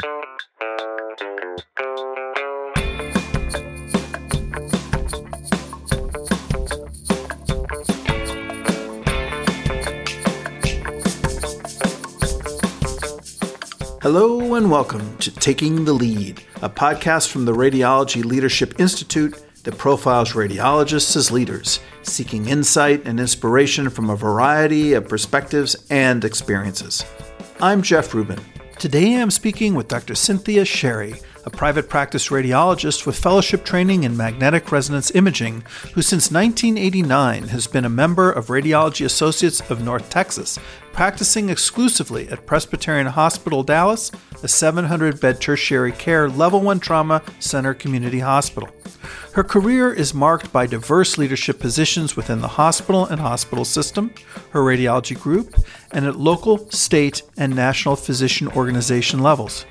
Hello and welcome to Taking the Lead, a podcast from the Radiology Leadership Institute that profiles radiologists as leaders, seeking insight and inspiration from a variety of perspectives and experiences. I'm Jeff Rubin. Today I'm speaking with Dr. Cynthia Sherry, a private practice radiologist with fellowship training in magnetic resonance imaging, who since 1989 has been a member of Radiology Associates of North Texas, practicing exclusively at Presbyterian Hospital Dallas, a 700 bed tertiary care level 1 trauma center community hospital. Her career is marked by diverse leadership positions within the hospital and hospital system, her radiology group, and at local, state, and national physician organization levels.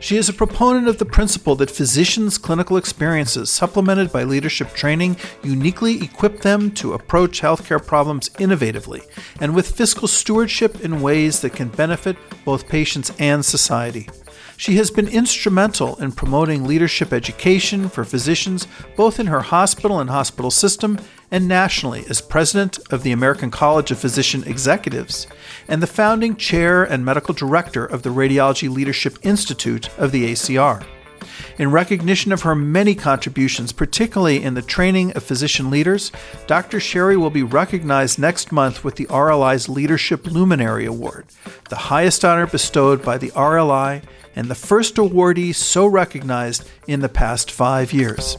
She is a proponent of the principle that physicians' clinical experiences, supplemented by leadership training, uniquely equip them to approach healthcare problems innovatively and with fiscal stewardship in ways that can benefit both patients and society. She has been instrumental in promoting leadership education for physicians both in her hospital and hospital system and nationally as president of the American College of Physician Executives and the founding chair and medical director of the Radiology Leadership Institute of the ACR. In recognition of her many contributions, particularly in the training of physician leaders, Dr. Sherry will be recognized next month with the RLI's Leadership Luminary Award, the highest honor bestowed by the RLI and the first awardee so recognized in the past five years.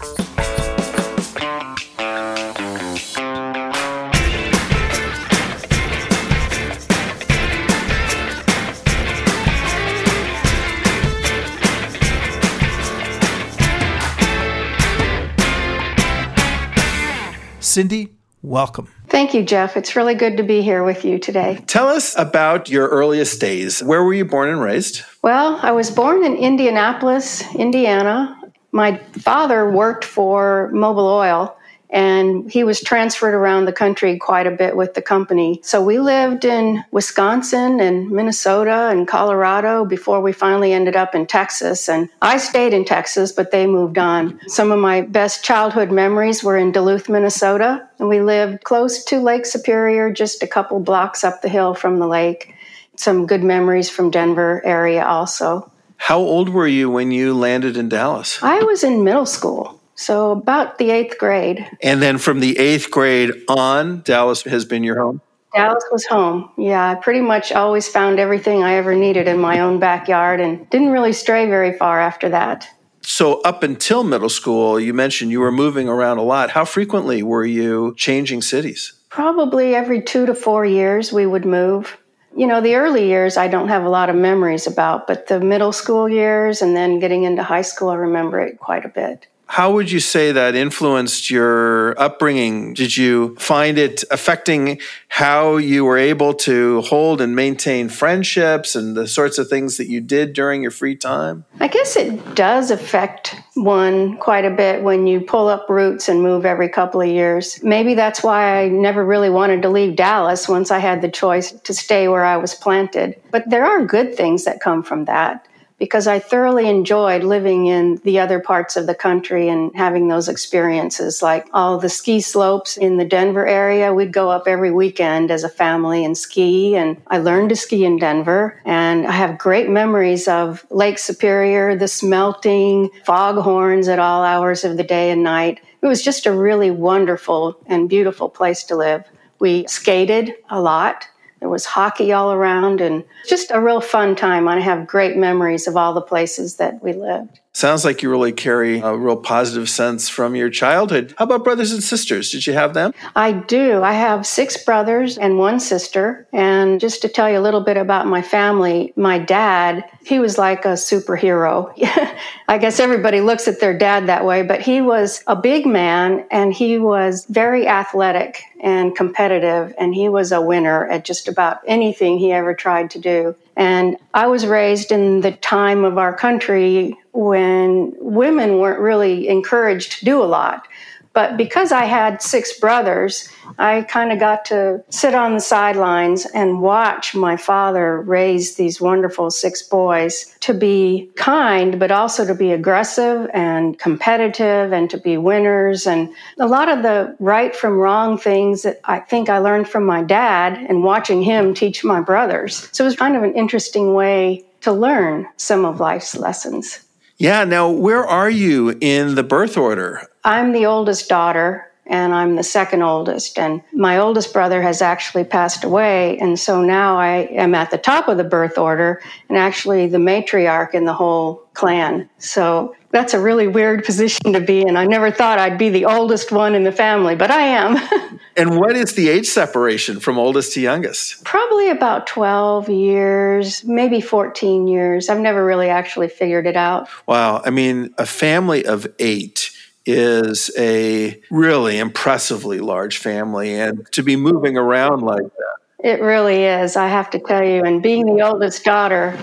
Cindy, welcome. Thank you, Jeff. It's really good to be here with you today. Tell us about your earliest days. Where were you born and raised? Well, I was born in Indianapolis, Indiana. My father worked for Mobil Oil and he was transferred around the country quite a bit with the company. So we lived in Wisconsin and Minnesota and Colorado before we finally ended up in Texas. And I stayed in Texas, but they moved on. Some of my best childhood memories were in Duluth, Minnesota, and we lived close to Lake Superior, just a couple blocks up the hill from the lake. Some good memories from Denver area also. How old were you when you landed in Dallas? I was in middle school. So about the eighth grade. And then from the eighth grade on, Dallas has been your home? Dallas was home. Yeah, I pretty much always found everything I ever needed in my own backyard and didn't really stray very far after that. So, up until middle school, you mentioned you were moving around a lot. How frequently were you changing cities? Probably every two to four years we would move. You know, the early years I don't have a lot of memories about, but the middle school years and then getting into high school, I remember it quite a bit. How would you say that influenced your upbringing? Did you find it affecting how you were able to hold and maintain friendships and the sorts of things that you did during your free time? I guess it does affect one quite a bit when you pull up roots and move every couple of years. Maybe that's why I never really wanted to leave Dallas once I had the choice to stay where I was planted. But there are good things that come from that because I thoroughly enjoyed living in the other parts of the country and having those experiences. Like all the ski slopes in the Denver area, we'd go up every weekend as a family and ski. And I learned to ski in Denver. And I have great memories of Lake Superior, the smelting, foghorns at all hours of the day and night. It was just a really wonderful and beautiful place to live. We skated a lot there was hockey all around and just a real fun time. I have great memories of all the places that we lived. Sounds like you really carry a real positive sense from your childhood. How about brothers and sisters? Did you have them? I do. I have six brothers and one sister. And just to tell you a little bit about my family, my dad, he was like a superhero. I guess everybody looks at their dad that way, but he was a big man and he was very athletic and competitive, and he was a winner at just about anything he ever tried to do. And I was raised in the time of our country when women weren't really encouraged to do a lot. But because I had six brothers, I kind of got to sit on the sidelines and watch my father raise these wonderful six boys to be kind, but also to be aggressive and competitive and to be winners. And a lot of the right from wrong things that I think I learned from my dad and watching him teach my brothers. So it was kind of an interesting way to learn some of life's lessons. Yeah. Now, where are you in the birth order? I'm the oldest daughter and I'm the second oldest. And my oldest brother has actually passed away. And so now I am at the top of the birth order and actually the matriarch in the whole clan. So that's a really weird position to be in. I never thought I'd be the oldest one in the family, but I am. and what is the age separation from oldest to youngest? Probably about 12 years, maybe 14 years. I've never really actually figured it out. Wow. I mean, a family of eight is a really impressively large family and to be moving around like that. It really is, I have to tell you. And being the oldest daughter,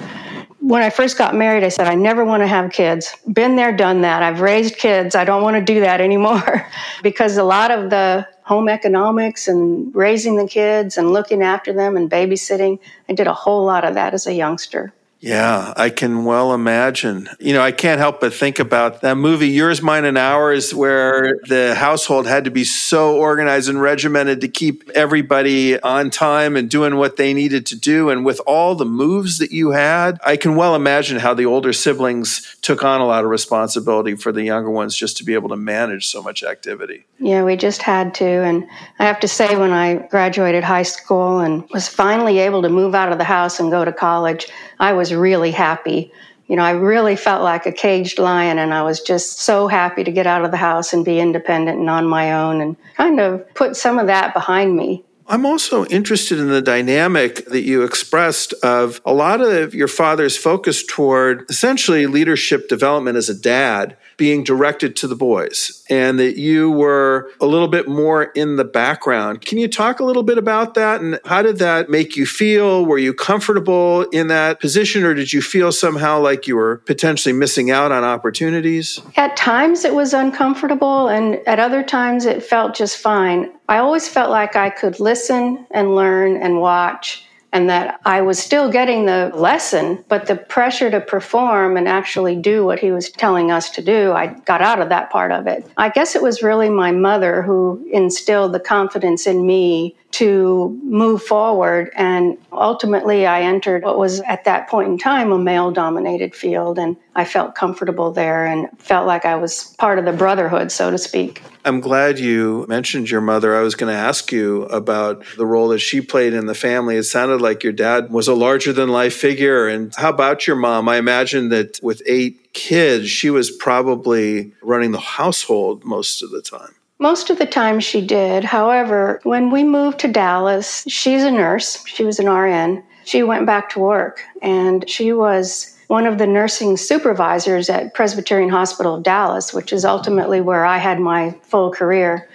when I first got married, I said, I never want to have kids. Been there, done that. I've raised kids. I don't want to do that anymore because a lot of the home economics and raising the kids and looking after them and babysitting, I did a whole lot of that as a youngster. Yeah, I can well imagine. You know, I can't help but think about that movie, Yours, Mine, and Ours, where the household had to be so organized and regimented to keep everybody on time and doing what they needed to do. And with all the moves that you had, I can well imagine how the older siblings took on a lot of responsibility for the younger ones just to be able to manage so much activity. Yeah, we just had to. And I have to say, when I graduated high school and was finally able to move out of the house and go to college, I was really happy. You know, I really felt like a caged lion, and I was just so happy to get out of the house and be independent and on my own and kind of put some of that behind me. I'm also interested in the dynamic that you expressed of a lot of your father's focus toward essentially leadership development as a dad being directed to the boys and that you were a little bit more in the background. Can you talk a little bit about that and how did that make you feel? Were you comfortable in that position or did you feel somehow like you were potentially missing out on opportunities? At times it was uncomfortable and at other times it felt just fine. I always felt like I could listen and learn and watch and that I was still getting the lesson, but the pressure to perform and actually do what he was telling us to do, I got out of that part of it. I guess it was really my mother who instilled the confidence in me to move forward. And ultimately, I entered what was at that point in time a male dominated field. And I felt comfortable there and felt like I was part of the brotherhood, so to speak. I'm glad you mentioned your mother. I was going to ask you about the role that she played in the family. It sounded like your dad was a larger than life figure. And how about your mom? I imagine that with eight kids, she was probably running the household most of the time. Most of the time she did. However, when we moved to Dallas, she's a nurse, she was an RN. She went back to work and she was one of the nursing supervisors at Presbyterian Hospital of Dallas, which is ultimately where I had my full career.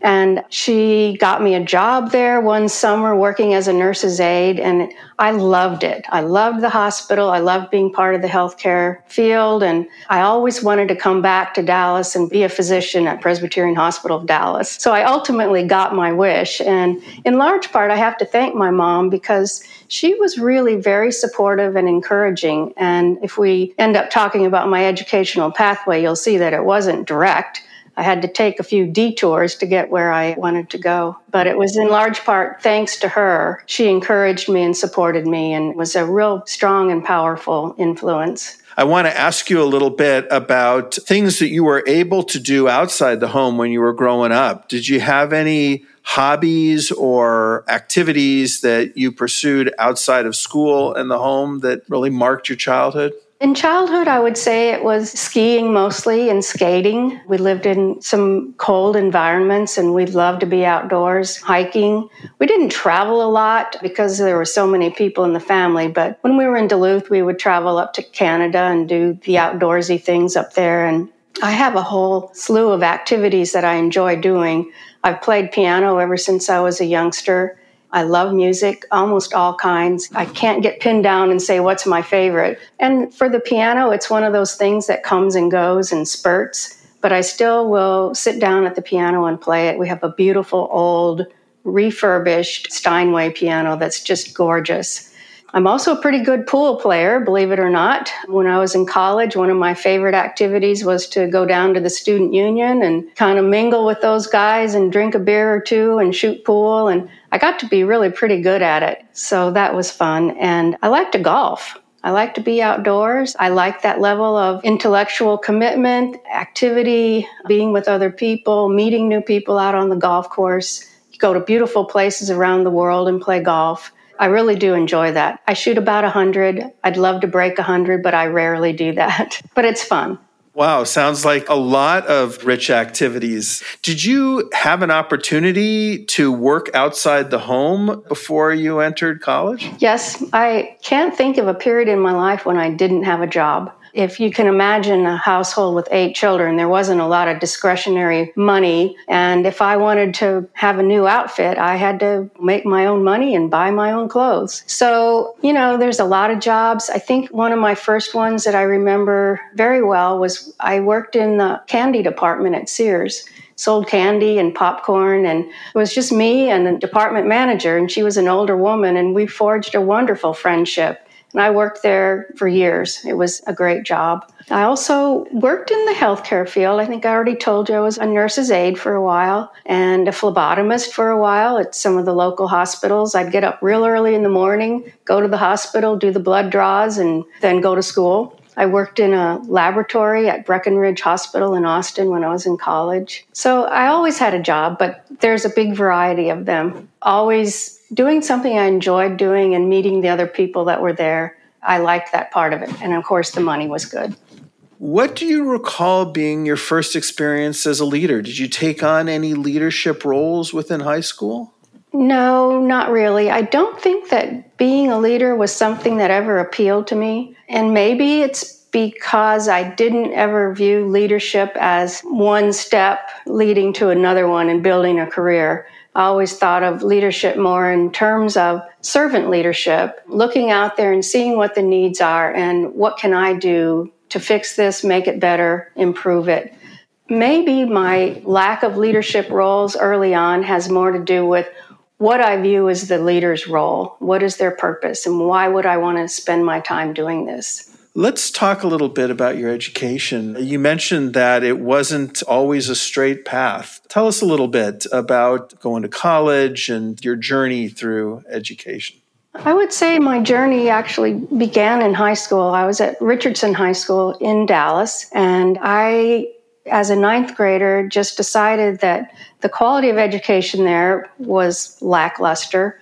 And she got me a job there one summer working as a nurse's aide, and I loved it. I loved the hospital. I loved being part of the healthcare field, and I always wanted to come back to Dallas and be a physician at Presbyterian Hospital of Dallas. So I ultimately got my wish, and in large part, I have to thank my mom because she was really very supportive and encouraging. And if we end up talking about my educational pathway, you'll see that it wasn't direct. I had to take a few detours to get where I wanted to go. But it was in large part thanks to her. She encouraged me and supported me and was a real strong and powerful influence. I want to ask you a little bit about things that you were able to do outside the home when you were growing up. Did you have any hobbies or activities that you pursued outside of school and the home that really marked your childhood? In childhood, I would say it was skiing mostly and skating. We lived in some cold environments and we loved to be outdoors, hiking. We didn't travel a lot because there were so many people in the family, but when we were in Duluth, we would travel up to Canada and do the outdoorsy things up there. And I have a whole slew of activities that I enjoy doing. I've played piano ever since I was a youngster. I love music, almost all kinds. I can't get pinned down and say what's my favorite. And for the piano, it's one of those things that comes and goes in spurts. but I still will sit down at the piano and play it. We have a beautiful old refurbished Steinway piano that's just gorgeous. I'm also a pretty good pool player, believe it or not. When I was in college, one of my favorite activities was to go down to the student union and kind of mingle with those guys and drink a beer or two and shoot pool. And I got to be really pretty good at it. So that was fun. And I like to golf. I like to be outdoors. I like that level of intellectual commitment, activity, being with other people, meeting new people out on the golf course. You go to beautiful places around the world and play golf. I really do enjoy that. I shoot about 100. I'd love to break 100, but I rarely do that. But it's fun. Wow, sounds like a lot of rich activities. Did you have an opportunity to work outside the home before you entered college? Yes, I can't think of a period in my life when I didn't have a job if you can imagine a household with eight children, there wasn't a lot of discretionary money. And if I wanted to have a new outfit, I had to make my own money and buy my own clothes. So, you know, there's a lot of jobs. I think one of my first ones that I remember very well was I worked in the candy department at Sears sold candy and popcorn and it was just me and the department manager and she was an older woman and we forged a wonderful friendship and I worked there for years. It was a great job. I also worked in the healthcare field. I think I already told you I was a nurse's aide for a while and a phlebotomist for a while at some of the local hospitals. I'd get up real early in the morning, go to the hospital, do the blood draws, and then go to school. I worked in a laboratory at Brackenridge Hospital in Austin when I was in college. So I always had a job, but there's a big variety of them. Always doing something I enjoyed doing and meeting the other people that were there. I liked that part of it. And of course, the money was good. What do you recall being your first experience as a leader? Did you take on any leadership roles within high school? No, not really. I don't think that being a leader was something that ever appealed to me. And maybe it's because I didn't ever view leadership as one step leading to another one and building a career. I always thought of leadership more in terms of servant leadership, looking out there and seeing what the needs are and what can I do to fix this, make it better, improve it. Maybe my lack of leadership roles early on has more to do with what I view as the leader's role. What is their purpose and why would I want to spend my time doing this? Let's talk a little bit about your education. You mentioned that it wasn't always a straight path. Tell us a little bit about going to college and your journey through education. I would say my journey actually began in high school. I was at Richardson High School in Dallas, and I, as a ninth grader, just decided that the quality of education there was lackluster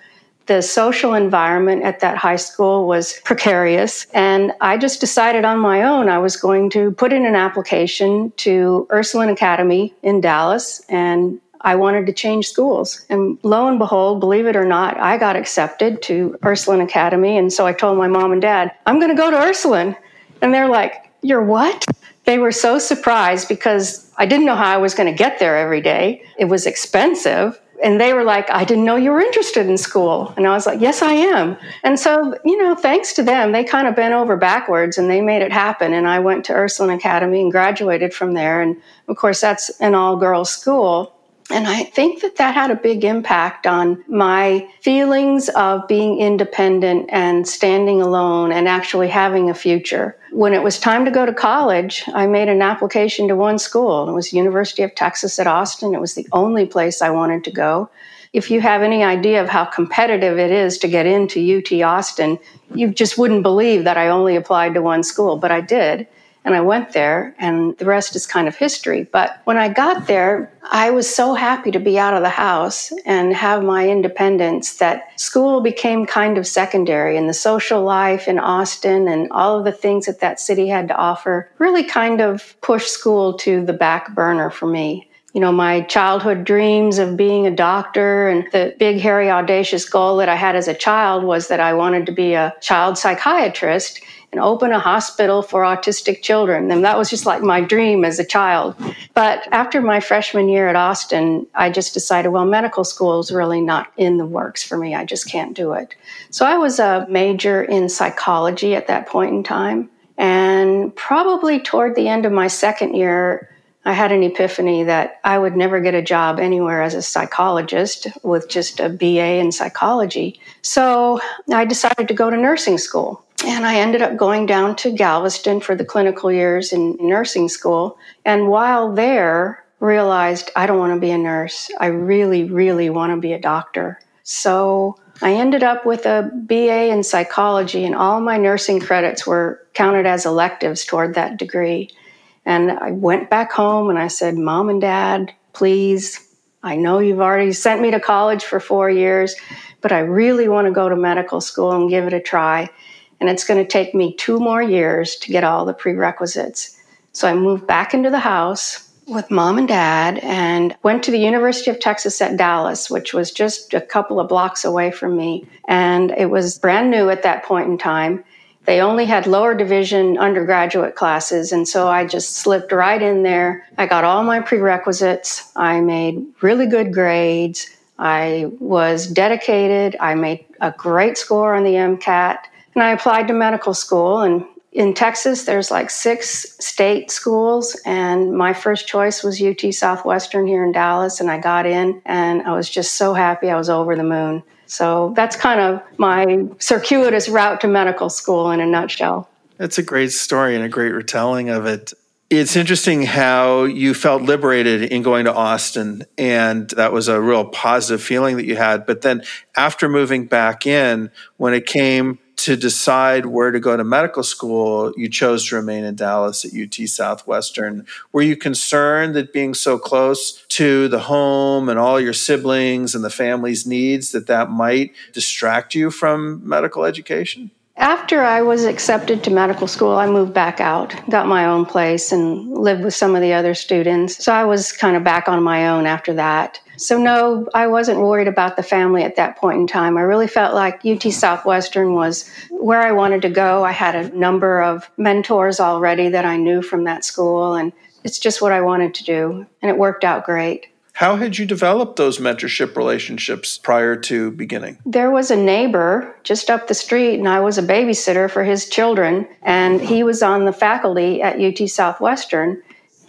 the social environment at that high school was precarious. And I just decided on my own I was going to put in an application to Ursuline Academy in Dallas and I wanted to change schools. And lo and behold, believe it or not, I got accepted to Ursuline Academy. And so I told my mom and dad, I'm going to go to Ursuline. And they're like, You're what? They were so surprised because I didn't know how I was going to get there every day. It was expensive and they were like, I didn't know you were interested in school. And I was like, Yes, I am. And so, you know, thanks to them, they kind of bent over backwards and they made it happen. And I went to Ursuline Academy and graduated from there. And of course, that's an all girls school. And I think that that had a big impact on my feelings of being independent and standing alone and actually having a future. When it was time to go to college, I made an application to one school. It was University of Texas at Austin. It was the only place I wanted to go. If you have any idea of how competitive it is to get into UT Austin, you just wouldn't believe that I only applied to one school, but I did. And I went there, and the rest is kind of history. But when I got there, I was so happy to be out of the house and have my independence that school became kind of secondary. And the social life in Austin and all of the things that that city had to offer really kind of pushed school to the back burner for me you know, my childhood dreams of being a doctor and the big, hairy, audacious goal that I had as a child was that I wanted to be a child psychiatrist and open a hospital for autistic children. And that was just like my dream as a child. But after my freshman year at Austin, I just decided, well, medical school is really not in the works for me. I just can't do it. So I was a major in psychology at that point in time. And probably toward the end of my second year, I had an epiphany that I would never get a job anywhere as a psychologist with just a BA in psychology. So I decided to go to nursing school. And I ended up going down to Galveston for the clinical years in nursing school. And while there, realized I don't want to be a nurse. I really, really want to be a doctor. So I ended up with a BA in psychology, and all my nursing credits were counted as electives toward that degree. And I went back home and I said, Mom and Dad, please, I know you've already sent me to college for four years, but I really want to go to medical school and give it a try. And it's going to take me two more years to get all the prerequisites. So I moved back into the house with mom and dad and went to the University of Texas at Dallas, which was just a couple of blocks away from me. And it was brand new at that point in time. They only had lower division undergraduate classes. And so I just slipped right in there. I got all my prerequisites. I made really good grades. I was dedicated. I made a great score on the MCAT. And I applied to medical school and in Texas, there's like six state schools, and my first choice was UT Southwestern here in Dallas, and I got in, and I was just so happy. I was over the moon. So that's kind of my circuitous route to medical school in a nutshell. It's a great story and a great retelling of it. It's interesting how you felt liberated in going to Austin, and that was a real positive feeling that you had. But then after moving back in, when it came to decide where to go to medical school, you chose to remain in Dallas at UT Southwestern. Were you concerned that being so close to the home and all your siblings and the family's needs that that might distract you from medical education? After I was accepted to medical school, I moved back out, got my own place, and lived with some of the other students. So I was kind of back on my own after that. So, no, I wasn't worried about the family at that point in time. I really felt like UT Southwestern was where I wanted to go. I had a number of mentors already that I knew from that school, and it's just what I wanted to do. And it worked out great. How had you developed those mentorship relationships prior to beginning? There was a neighbor just up the street, and I was a babysitter for his children, and he was on the faculty at UT Southwestern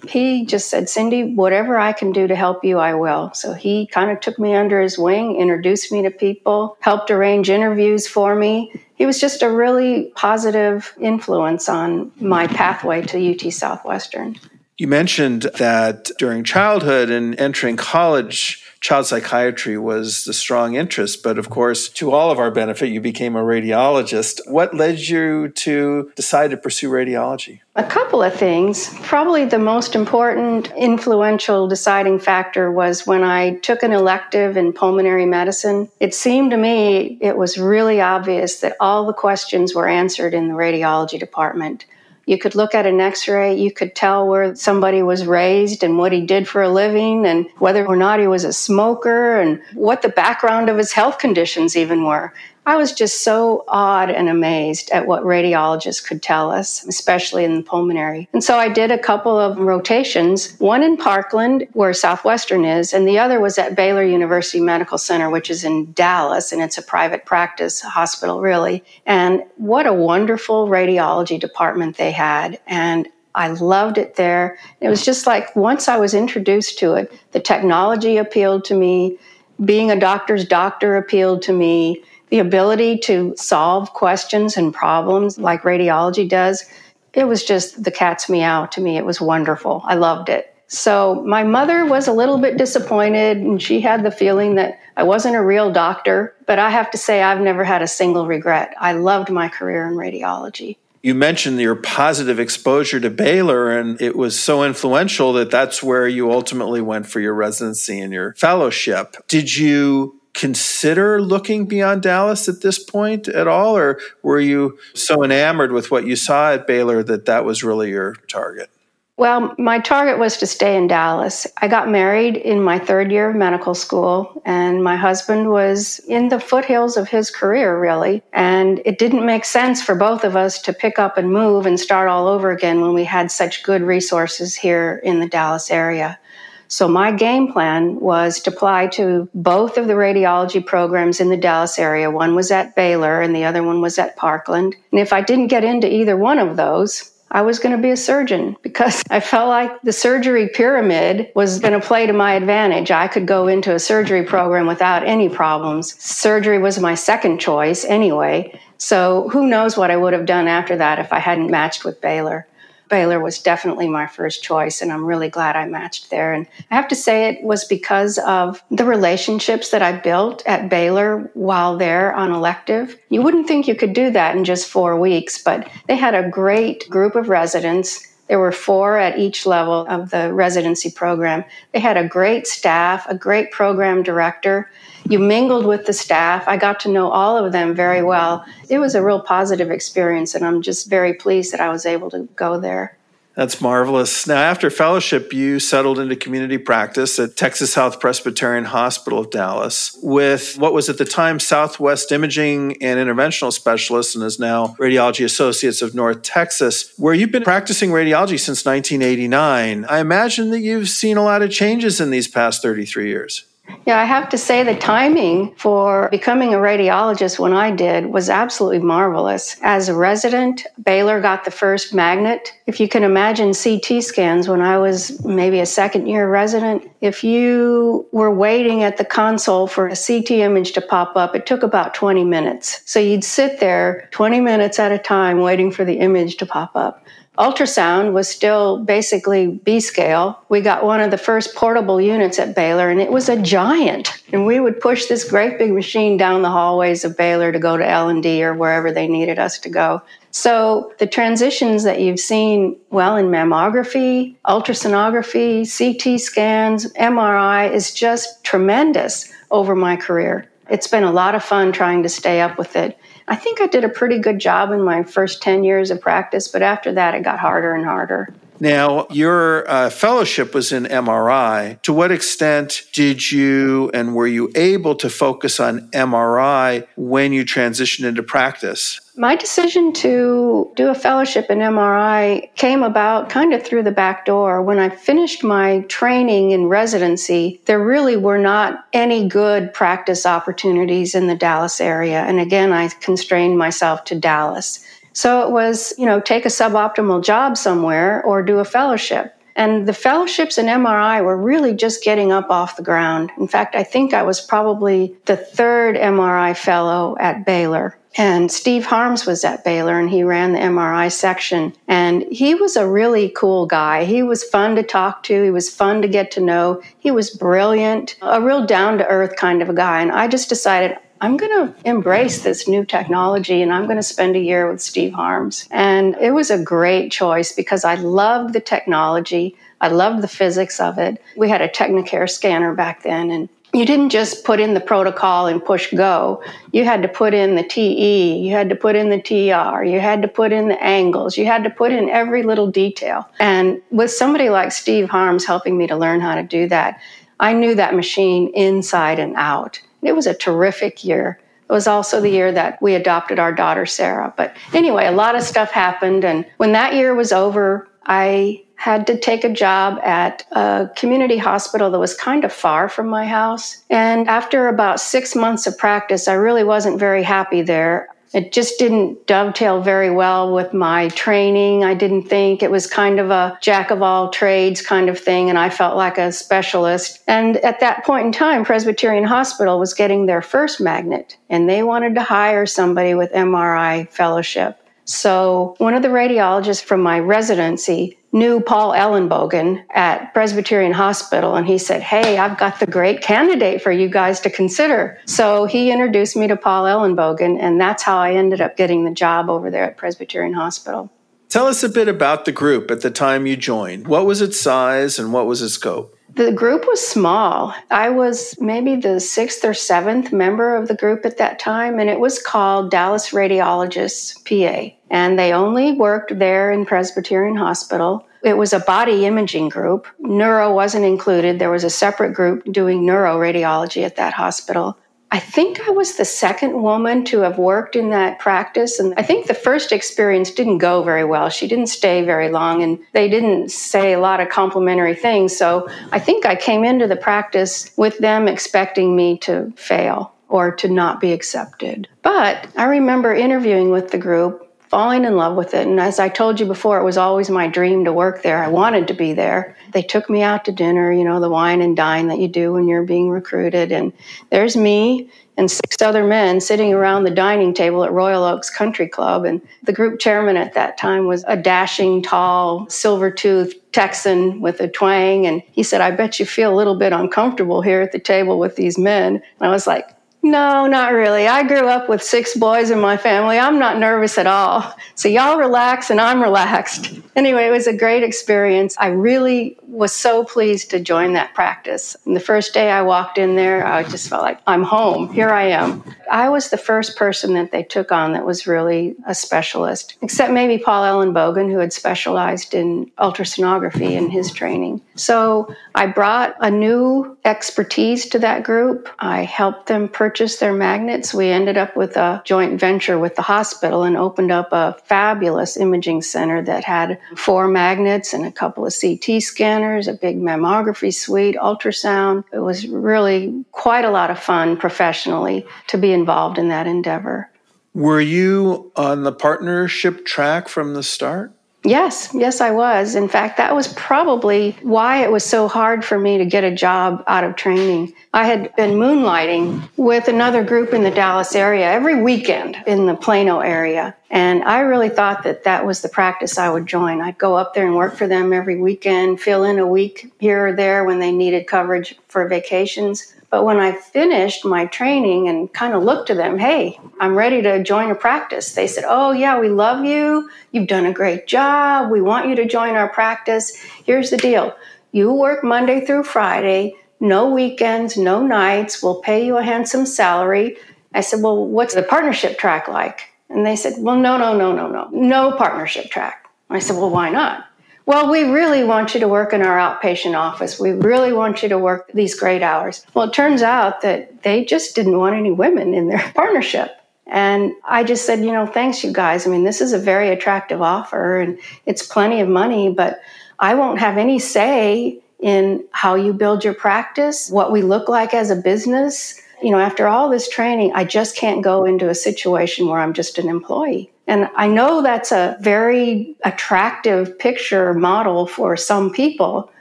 he just said, Cindy, whatever I can do to help you, I will. So he kind of took me under his wing, introduced me to people, helped arrange interviews for me. He was just a really positive influence on my pathway to UT Southwestern. You mentioned that during childhood and entering college, child psychiatry was the strong interest. But of course, to all of our benefit, you became a radiologist. What led you to decide to pursue radiology? A couple of things. Probably the most important, influential deciding factor was when I took an elective in pulmonary medicine. It seemed to me it was really obvious that all the questions were answered in the radiology department. You could look at an x ray, you could tell where somebody was raised and what he did for a living and whether or not he was a smoker and what the background of his health conditions even were. I was just so awed and amazed at what radiologists could tell us, especially in the pulmonary. And so I did a couple of rotations, one in Parkland, where Southwestern is, and the other was at Baylor University Medical Center, which is in Dallas, and it's a private practice hospital, really. And what a wonderful radiology department they had. And I loved it there. It was just like once I was introduced to it, the technology appealed to me. Being a doctor's doctor appealed to me the ability to solve questions and problems like radiology does, it was just the cat's meow to me. It was wonderful. I loved it. So my mother was a little bit disappointed and she had the feeling that I wasn't a real doctor, but I have to say I've never had a single regret. I loved my career in radiology. You mentioned your positive exposure to Baylor, and it was so influential that that's where you ultimately went for your residency and your fellowship. Did you consider looking beyond Dallas at this point at all, or were you so enamored with what you saw at Baylor that that was really your target? Well, my target was to stay in Dallas. I got married in my third year of medical school, and my husband was in the foothills of his career, really. And it didn't make sense for both of us to pick up and move and start all over again when we had such good resources here in the Dallas area. So my game plan was to apply to both of the radiology programs in the Dallas area. One was at Baylor and the other one was at Parkland. And if I didn't get into either one of those, I was going to be a surgeon because I felt like the surgery pyramid was going to play to my advantage. I could go into a surgery program without any problems. Surgery was my second choice anyway. So who knows what I would have done after that if I hadn't matched with Baylor. Baylor was definitely my first choice, and I'm really glad I matched there. And I have to say, it was because of the relationships that I built at Baylor while there on elective. You wouldn't think you could do that in just four weeks, but they had a great group of residents. There were four at each level of the residency program. They had a great staff, a great program director you mingled with the staff. I got to know all of them very well. It was a real positive experience, and I'm just very pleased that I was able to go there. That's marvelous. Now, after fellowship, you settled into community practice at Texas Health Presbyterian Hospital of Dallas with what was at the time Southwest Imaging and Interventional Specialists and is now Radiology Associates of North Texas, where you've been practicing radiology since 1989. I imagine that you've seen a lot of changes in these past 33 years. Yeah, I have to say the timing for becoming a radiologist when I did was absolutely marvelous. As a resident, Baylor got the first magnet. If you can imagine CT scans when I was maybe a second year resident, if you were waiting at the console for a CT image to pop up, it took about 20 minutes. So you'd sit there 20 minutes at a time waiting for the image to pop up. Ultrasound was still basically B scale. We got one of the first portable units at Baylor, and it was a giant. And we would push this great big machine down the hallways of Baylor to go to L&D or wherever they needed us to go. So the transitions that you've seen, well, in mammography, ultrasonography, CT scans, MRI is just tremendous over my career. It's been a lot of fun trying to stay up with it. I think I did a pretty good job in my first 10 years of practice, but after that, it got harder and harder. Now, your uh, fellowship was in MRI. To what extent did you and were you able to focus on MRI when you transitioned into practice? My decision to do a fellowship in MRI came about kind of through the back door. When I finished my training in residency, there really were not any good practice opportunities in the Dallas area. And again, I constrained myself to Dallas. So it was, you know, take a suboptimal job somewhere or do a fellowship. And the fellowships in MRI were really just getting up off the ground. In fact, I think I was probably the third MRI fellow at Baylor. And Steve Harms was at Baylor and he ran the MRI section. And he was a really cool guy. He was fun to talk to. He was fun to get to know. He was brilliant, a real down to earth kind of a guy. And I just decided I'm going to embrace this new technology and I'm going to spend a year with Steve Harms. And it was a great choice because I loved the technology. I loved the physics of it. We had a Technicare scanner back then and you didn't just put in the protocol and push go. You had to put in the TE, you had to put in the TR, you had to put in the angles, you had to put in every little detail. And with somebody like Steve Harms helping me to learn how to do that, I knew that machine inside and out. It was a terrific year. It was also the year that we adopted our daughter, Sarah. But anyway, a lot of stuff happened. And when that year was over, I had to take a job at a community hospital that was kind of far from my house. And after about six months of practice, I really wasn't very happy there. It just didn't dovetail very well with my training. I didn't think it was kind of a jack of all trades kind of thing, and I felt like a specialist. And at that point in time, Presbyterian Hospital was getting their first magnet, and they wanted to hire somebody with MRI fellowship. So, one of the radiologists from my residency knew Paul Ellenbogen at Presbyterian Hospital, and he said, Hey, I've got the great candidate for you guys to consider. So, he introduced me to Paul Ellenbogen, and that's how I ended up getting the job over there at Presbyterian Hospital. Tell us a bit about the group at the time you joined. What was its size and what was its scope? The group was small. I was maybe the sixth or seventh member of the group at that time, and it was called Dallas Radiologists PA. And they only worked there in Presbyterian Hospital. It was a body imaging group. Neuro wasn't included. There was a separate group doing neuroradiology at that hospital. I think I was the second woman to have worked in that practice. And I think the first experience didn't go very well. She didn't stay very long and they didn't say a lot of complimentary things. So I think I came into the practice with them expecting me to fail or to not be accepted. But I remember interviewing with the group falling in love with it. And as I told you before, it was always my dream to work there. I wanted to be there. They took me out to dinner, you know, the wine and dine that you do when you're being recruited. And there's me and six other men sitting around the dining table at Royal Oaks Country Club. And the group chairman at that time was a dashing, tall, silver toothed Texan with a twang. And he said, I bet you feel a little bit uncomfortable here at the table with these men. And I was like, no, not really. I grew up with six boys in my family. I'm not nervous at all. So y'all relax and I'm relaxed. Anyway, it was a great experience. I really was so pleased to join that practice. And the first day I walked in there, I just felt like I'm home. Here I am. I was the first person that they took on that was really a specialist, except maybe Paul Ellenbogen, who had specialized in ultrasonography in his training. So I brought a new expertise to that group. I helped them purchase their magnets. We ended up with a joint venture with the hospital and opened up a fabulous imaging center that had four magnets and a couple of CT scanners, a big mammography suite, ultrasound. It was really quite a lot of fun professionally to be involved in that endeavor. Were you on the partnership track from the start? Yes, yes, I was. In fact, that was probably why it was so hard for me to get a job out of training. I had been moonlighting with another group in the Dallas area every weekend in the Plano area. And I really thought that that was the practice I would join. I'd go up there and work for them every weekend, fill in a week here or there when they needed coverage for vacations. But when I finished my training and kind of looked to them, hey, I'm ready to join a practice, they said, oh, yeah, we love you. You've done a great job. We want you to join our practice. Here's the deal you work Monday through Friday, no weekends, no nights. We'll pay you a handsome salary. I said, well, what's the partnership track like? And they said, well, no, no, no, no, no, no partnership track. I said, well, why not? Well, we really want you to work in our outpatient office. We really want you to work these great hours. Well, it turns out that they just didn't want any women in their partnership. And I just said, you know, thanks, you guys. I mean, this is a very attractive offer and it's plenty of money, but I won't have any say in how you build your practice, what we look like as a business. You know, after all this training, I just can't go into a situation where I'm just an employee. And I know that's a very attractive picture model for some people,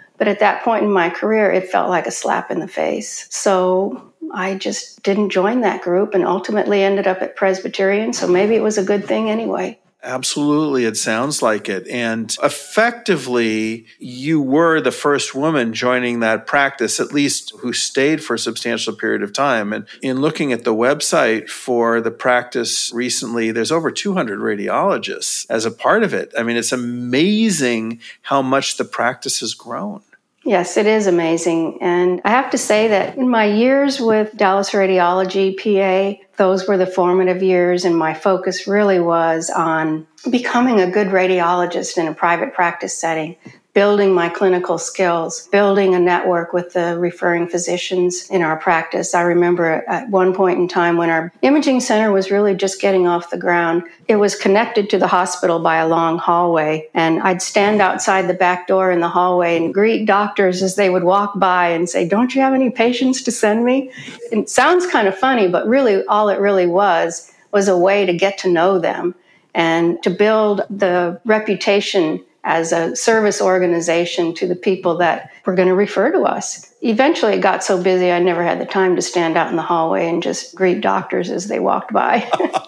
but at that point in my career, it felt like a slap in the face. So I just didn't join that group and ultimately ended up at Presbyterian. So maybe it was a good thing anyway. Absolutely, it sounds like it. And effectively, you were the first woman joining that practice, at least who stayed for a substantial period of time. And in looking at the website for the practice recently, there's over 200 radiologists as a part of it. I mean, it's amazing how much the practice has grown. Yes, it is amazing. And I have to say that in my years with Dallas Radiology PA, those were the formative years, and my focus really was on becoming a good radiologist in a private practice setting building my clinical skills, building a network with the referring physicians in our practice. I remember at one point in time when our imaging center was really just getting off the ground, it was connected to the hospital by a long hallway. And I'd stand outside the back door in the hallway and greet doctors as they would walk by and say, Don't you have any patients to send me? It sounds kind of funny, but really, all it really was was a way to get to know them and to build the reputation as a service organization to the people that were going to refer to us. Eventually, it got so busy, I never had the time to stand out in the hallway and just greet doctors as they walked by.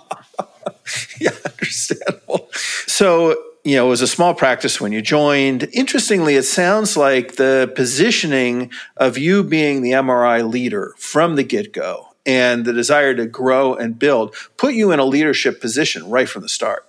yeah, understandable. So, you know, it was a small practice when you joined. Interestingly, it sounds like the positioning of you being the MRI leader from the get go and the desire to grow and build put you in a leadership position right from the start.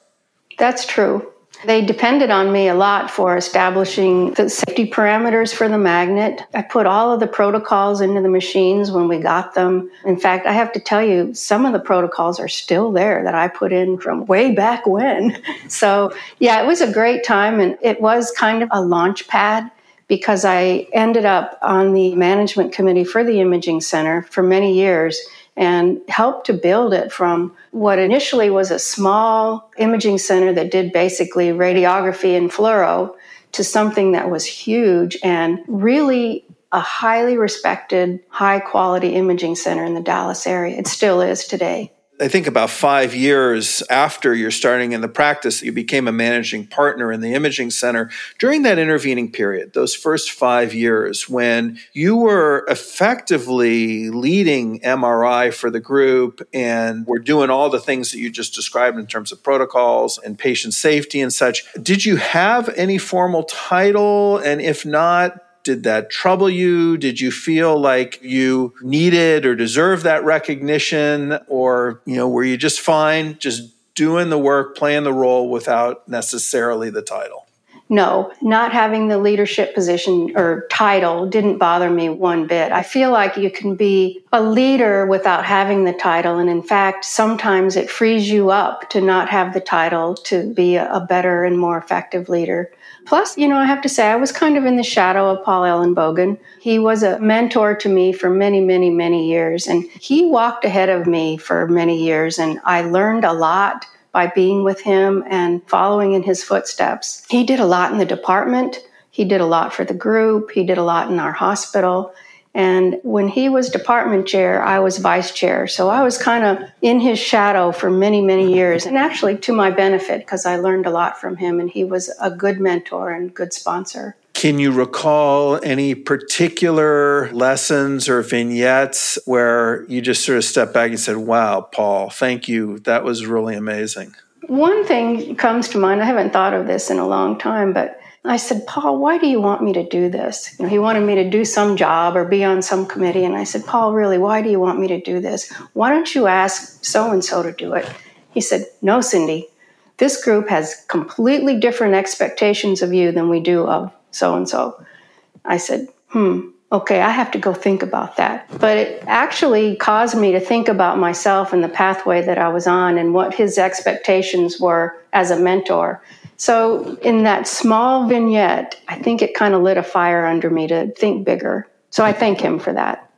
That's true. They depended on me a lot for establishing the safety parameters for the magnet. I put all of the protocols into the machines when we got them. In fact, I have to tell you, some of the protocols are still there that I put in from way back when. So, yeah, it was a great time and it was kind of a launch pad because I ended up on the management committee for the imaging center for many years and helped to build it from what initially was a small imaging center that did basically radiography and fluoro to something that was huge and really a highly respected, high quality imaging center in the Dallas area. It still is today. I think about five years after you're starting in the practice, you became a managing partner in the imaging center. During that intervening period, those first five years, when you were effectively leading MRI for the group and were doing all the things that you just described in terms of protocols and patient safety and such, did you have any formal title? And if not, did that trouble you? Did you feel like you needed or deserved that recognition? Or, you know, were you just fine, just doing the work, playing the role without necessarily the title? No, not having the leadership position or title didn't bother me one bit. I feel like you can be a leader without having the title. And in fact, sometimes it frees you up to not have the title to be a better and more effective leader. Plus, you know, I have to say, I was kind of in the shadow of Paul Ellenbogen. He was a mentor to me for many, many, many years. And he walked ahead of me for many years. And I learned a lot by being with him and following in his footsteps. He did a lot in the department. He did a lot for the group. He did a lot in our hospital. And when he was department chair, I was vice chair. So I was kind of in his shadow for many, many years, and actually to my benefit because I learned a lot from him, and he was a good mentor and good sponsor. Can you recall any particular lessons or vignettes where you just sort of stepped back and said, Wow, Paul, thank you. That was really amazing? One thing comes to mind. I haven't thought of this in a long time, but I said, Paul, why do you want me to do this? You know, he wanted me to do some job or be on some committee. And I said, Paul, really, why do you want me to do this? Why don't you ask so and so to do it? He said, No, Cindy, this group has completely different expectations of you than we do of so and so. I said, Hmm, okay, I have to go think about that. But it actually caused me to think about myself and the pathway that I was on and what his expectations were as a mentor. So, in that small vignette, I think it kind of lit a fire under me to think bigger. So, I thank him for that.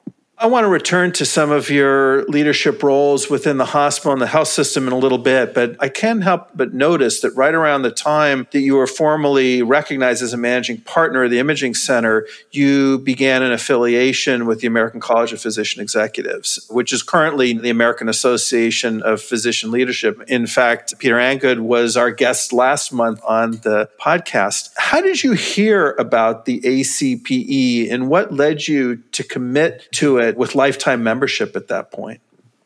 I want to return to some of your leadership roles within the hospital and the health system in a little bit, but I can't help but notice that right around the time that you were formally recognized as a managing partner of the Imaging Center, you began an affiliation with the American College of Physician Executives, which is currently the American Association of Physician Leadership. In fact, Peter Angood was our guest last month on the podcast. How did you hear about the ACPE and what led you to commit to it? It with lifetime membership at that point?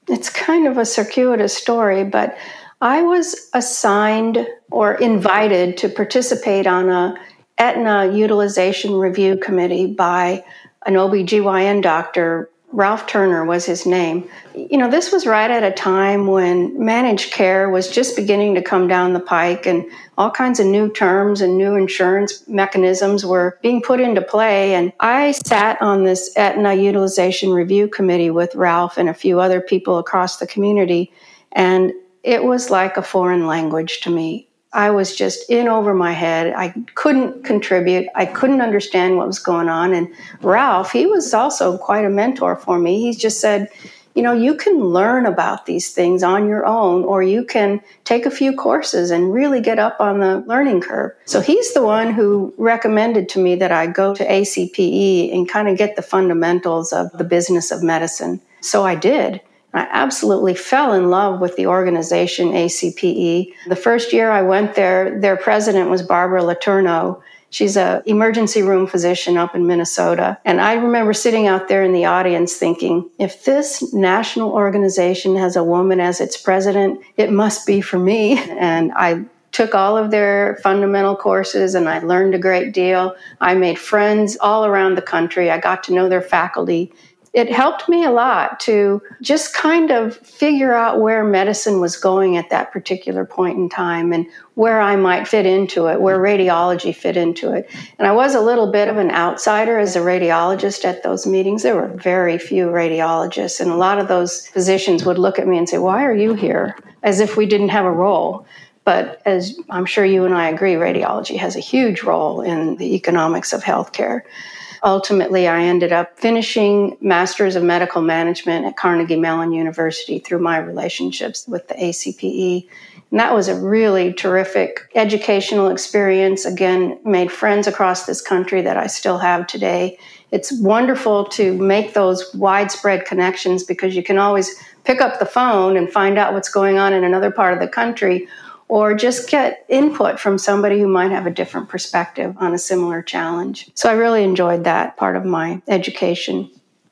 It's kind of a circuitous story, but I was assigned or invited to participate on a Aetna utilization review committee by an OBGYN doctor Ralph Turner was his name. You know, this was right at a time when managed care was just beginning to come down the pike and all kinds of new terms and new insurance mechanisms were being put into play. And I sat on this Aetna Utilization Review Committee with Ralph and a few other people across the community. And it was like a foreign language to me. I was just in over my head. I couldn't contribute. I couldn't understand what was going on. And Ralph, he was also quite a mentor for me. He just said, you know, you can learn about these things on your own, or you can take a few courses and really get up on the learning curve. So he's the one who recommended to me that I go to ACPE and kind of get the fundamentals of the business of medicine. So I did. I absolutely fell in love with the organization ACPE. The first year I went there, their president was Barbara Letourneau. She's a emergency room physician up in Minnesota. And I remember sitting out there in the audience thinking, if this national organization has a woman as its president, it must be for me. And I took all of their fundamental courses and I learned a great deal. I made friends all around the country. I got to know their faculty it helped me a lot to just kind of figure out where medicine was going at that particular point in time and where I might fit into it, where radiology fit into it. And I was a little bit of an outsider as a radiologist at those meetings. There were very few radiologists, and a lot of those physicians would look at me and say, Why are you here? As if we didn't have a role. But as I'm sure you and I agree, radiology has a huge role in the economics of healthcare ultimately, I ended up finishing Masters of Medical Management at Carnegie Mellon University through my relationships with the ACPE. And that was a really terrific educational experience. Again, made friends across this country that I still have today. It's wonderful to make those widespread connections because you can always pick up the phone and find out what's going on in another part of the country or just get input from somebody who might have a different perspective on a similar challenge. So I really enjoyed that part of my education.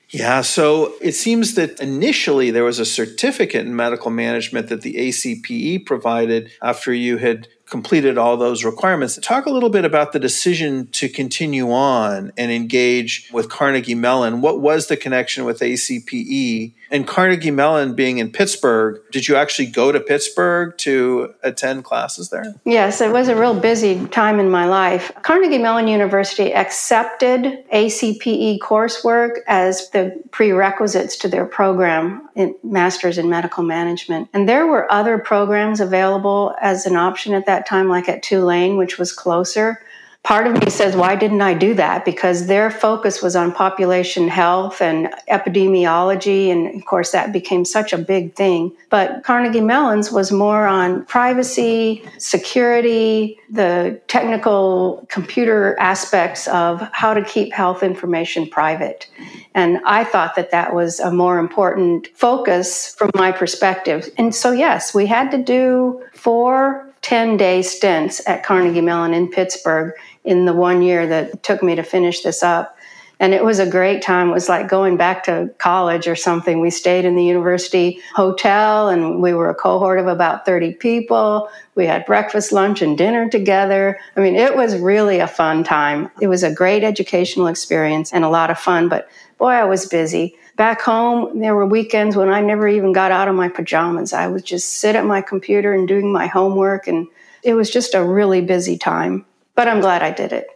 Yeah, so it seems that initially there was a certificate in medical management that the ACPE provided after you had completed all those requirements. Talk a little bit about the decision to continue on and engage with Carnegie Mellon. What was the connection with ACPE? And Carnegie Mellon being in Pittsburgh, did you actually go to Pittsburgh to attend classes there? Yes, it was a real busy time in my life. Carnegie Mellon University accepted ACPE coursework as the prerequisites to their program in Masters in Medical Management. And there were other programs available as an option at that time, like at Tulane, which was closer. Part of me says, why didn't I do that? Because their focus was on population health and epidemiology. And of course, that became such a big thing. But Carnegie Mellon's was more on privacy, security, the technical computer aspects of how to keep health information private. And I thought that that was a more important focus from my perspective. And so, yes, we had to do four 10 day stints at Carnegie Mellon in Pittsburgh in the one year that took me to finish this up. And it was a great time. It was like going back to college or something. We stayed in the university hotel and we were a cohort of about 30 people. We had breakfast, lunch, and dinner together. I mean, it was really a fun time. It was a great educational experience and a lot of fun, but boy, I was busy. Back home, there were weekends when I never even got out of my pajamas. I would just sit at my computer and doing my homework, and it was just a really busy time. But I'm glad I did it.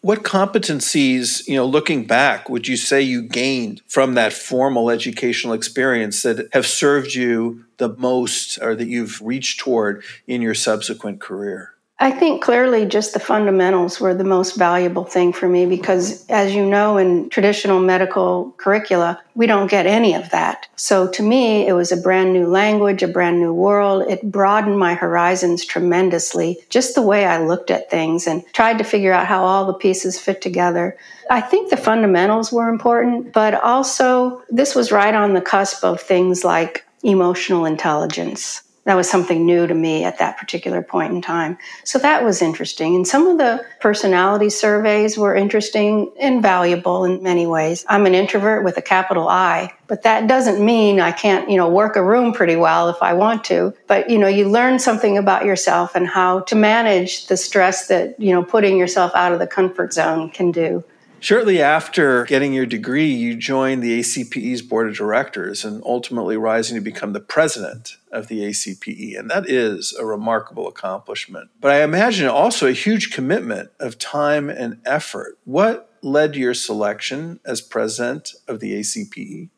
What competencies, you know, looking back, would you say you gained from that formal educational experience that have served you the most or that you've reached toward in your subsequent career? I think clearly just the fundamentals were the most valuable thing for me because, as you know, in traditional medical curricula, we don't get any of that. So to me, it was a brand new language, a brand new world. It broadened my horizons tremendously, just the way I looked at things and tried to figure out how all the pieces fit together. I think the fundamentals were important, but also this was right on the cusp of things like emotional intelligence that was something new to me at that particular point in time. So that was interesting. And some of the personality surveys were interesting and valuable in many ways. I'm an introvert with a capital I, but that doesn't mean I can't, you know, work a room pretty well if I want to. But, you know, you learn something about yourself and how to manage the stress that, you know, putting yourself out of the comfort zone can do. Shortly after getting your degree, you joined the ACPE's board of directors and ultimately rising to become the president of the ACPE. And that is a remarkable accomplishment. But I imagine also a huge commitment of time and effort. What led to your selection as president of the ACPE?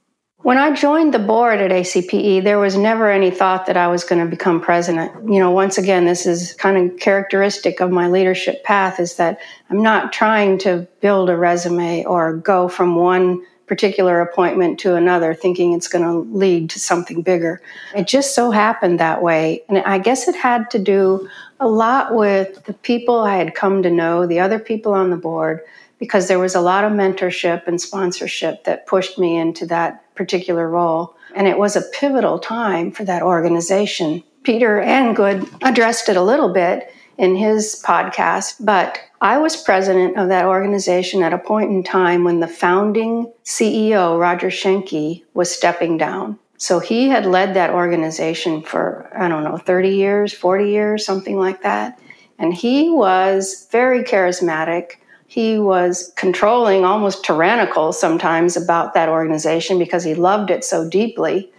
When I joined the board at ACPE, there was never any thought that I was going to become president. You know, once again, this is kind of characteristic of my leadership path is that I'm not trying to build a resume or go from one particular appointment to another thinking it's going to lead to something bigger. It just so happened that way. And I guess it had to do a lot with the people I had come to know, the other people on the board, because there was a lot of mentorship and sponsorship that pushed me into that particular role. And it was a pivotal time for that organization. Peter Angood addressed it a little bit in his podcast, but I was president of that organization at a point in time when the founding CEO, Roger Schenke, was stepping down. So he had led that organization for, I don't know, 30 years, 40 years, something like that. And he was very charismatic, he was controlling, almost tyrannical sometimes about that organization because he loved it so deeply.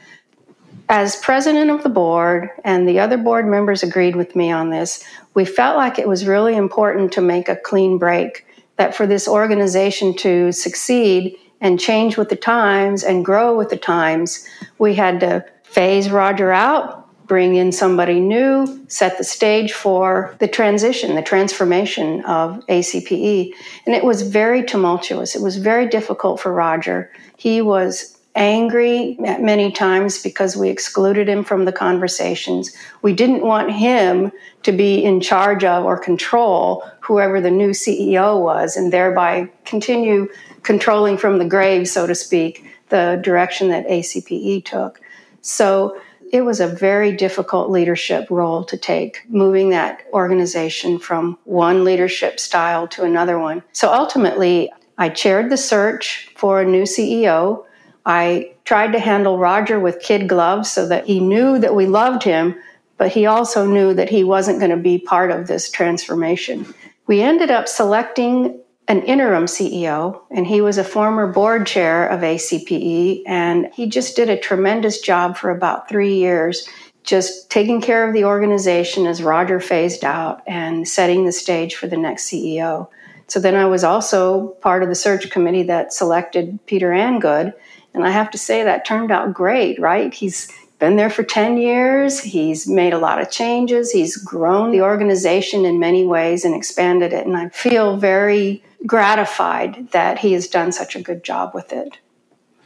As president of the board, and the other board members agreed with me on this, we felt like it was really important to make a clean break, that for this organization to succeed and change with the times and grow with the times, we had to phase Roger out, bring in somebody new, set the stage for the transition, the transformation of ACPE. And it was very tumultuous. It was very difficult for Roger. He was angry at many times because we excluded him from the conversations. We didn't want him to be in charge of or control whoever the new CEO was and thereby continue controlling from the grave, so to speak, the direction that ACPE took. So it was a very difficult leadership role to take, moving that organization from one leadership style to another one. So ultimately, I chaired the search for a new CEO. I tried to handle Roger with kid gloves so that he knew that we loved him, but he also knew that he wasn't going to be part of this transformation. We ended up selecting an interim CEO, and he was a former board chair of ACPE, and he just did a tremendous job for about three years, just taking care of the organization as Roger phased out and setting the stage for the next CEO. So then I was also part of the search committee that selected Peter Angood, and I have to say that turned out great, right? He's been there for 10 years. He's made a lot of changes. He's grown the organization in many ways and expanded it. And I feel very gratified that he has done such a good job with it.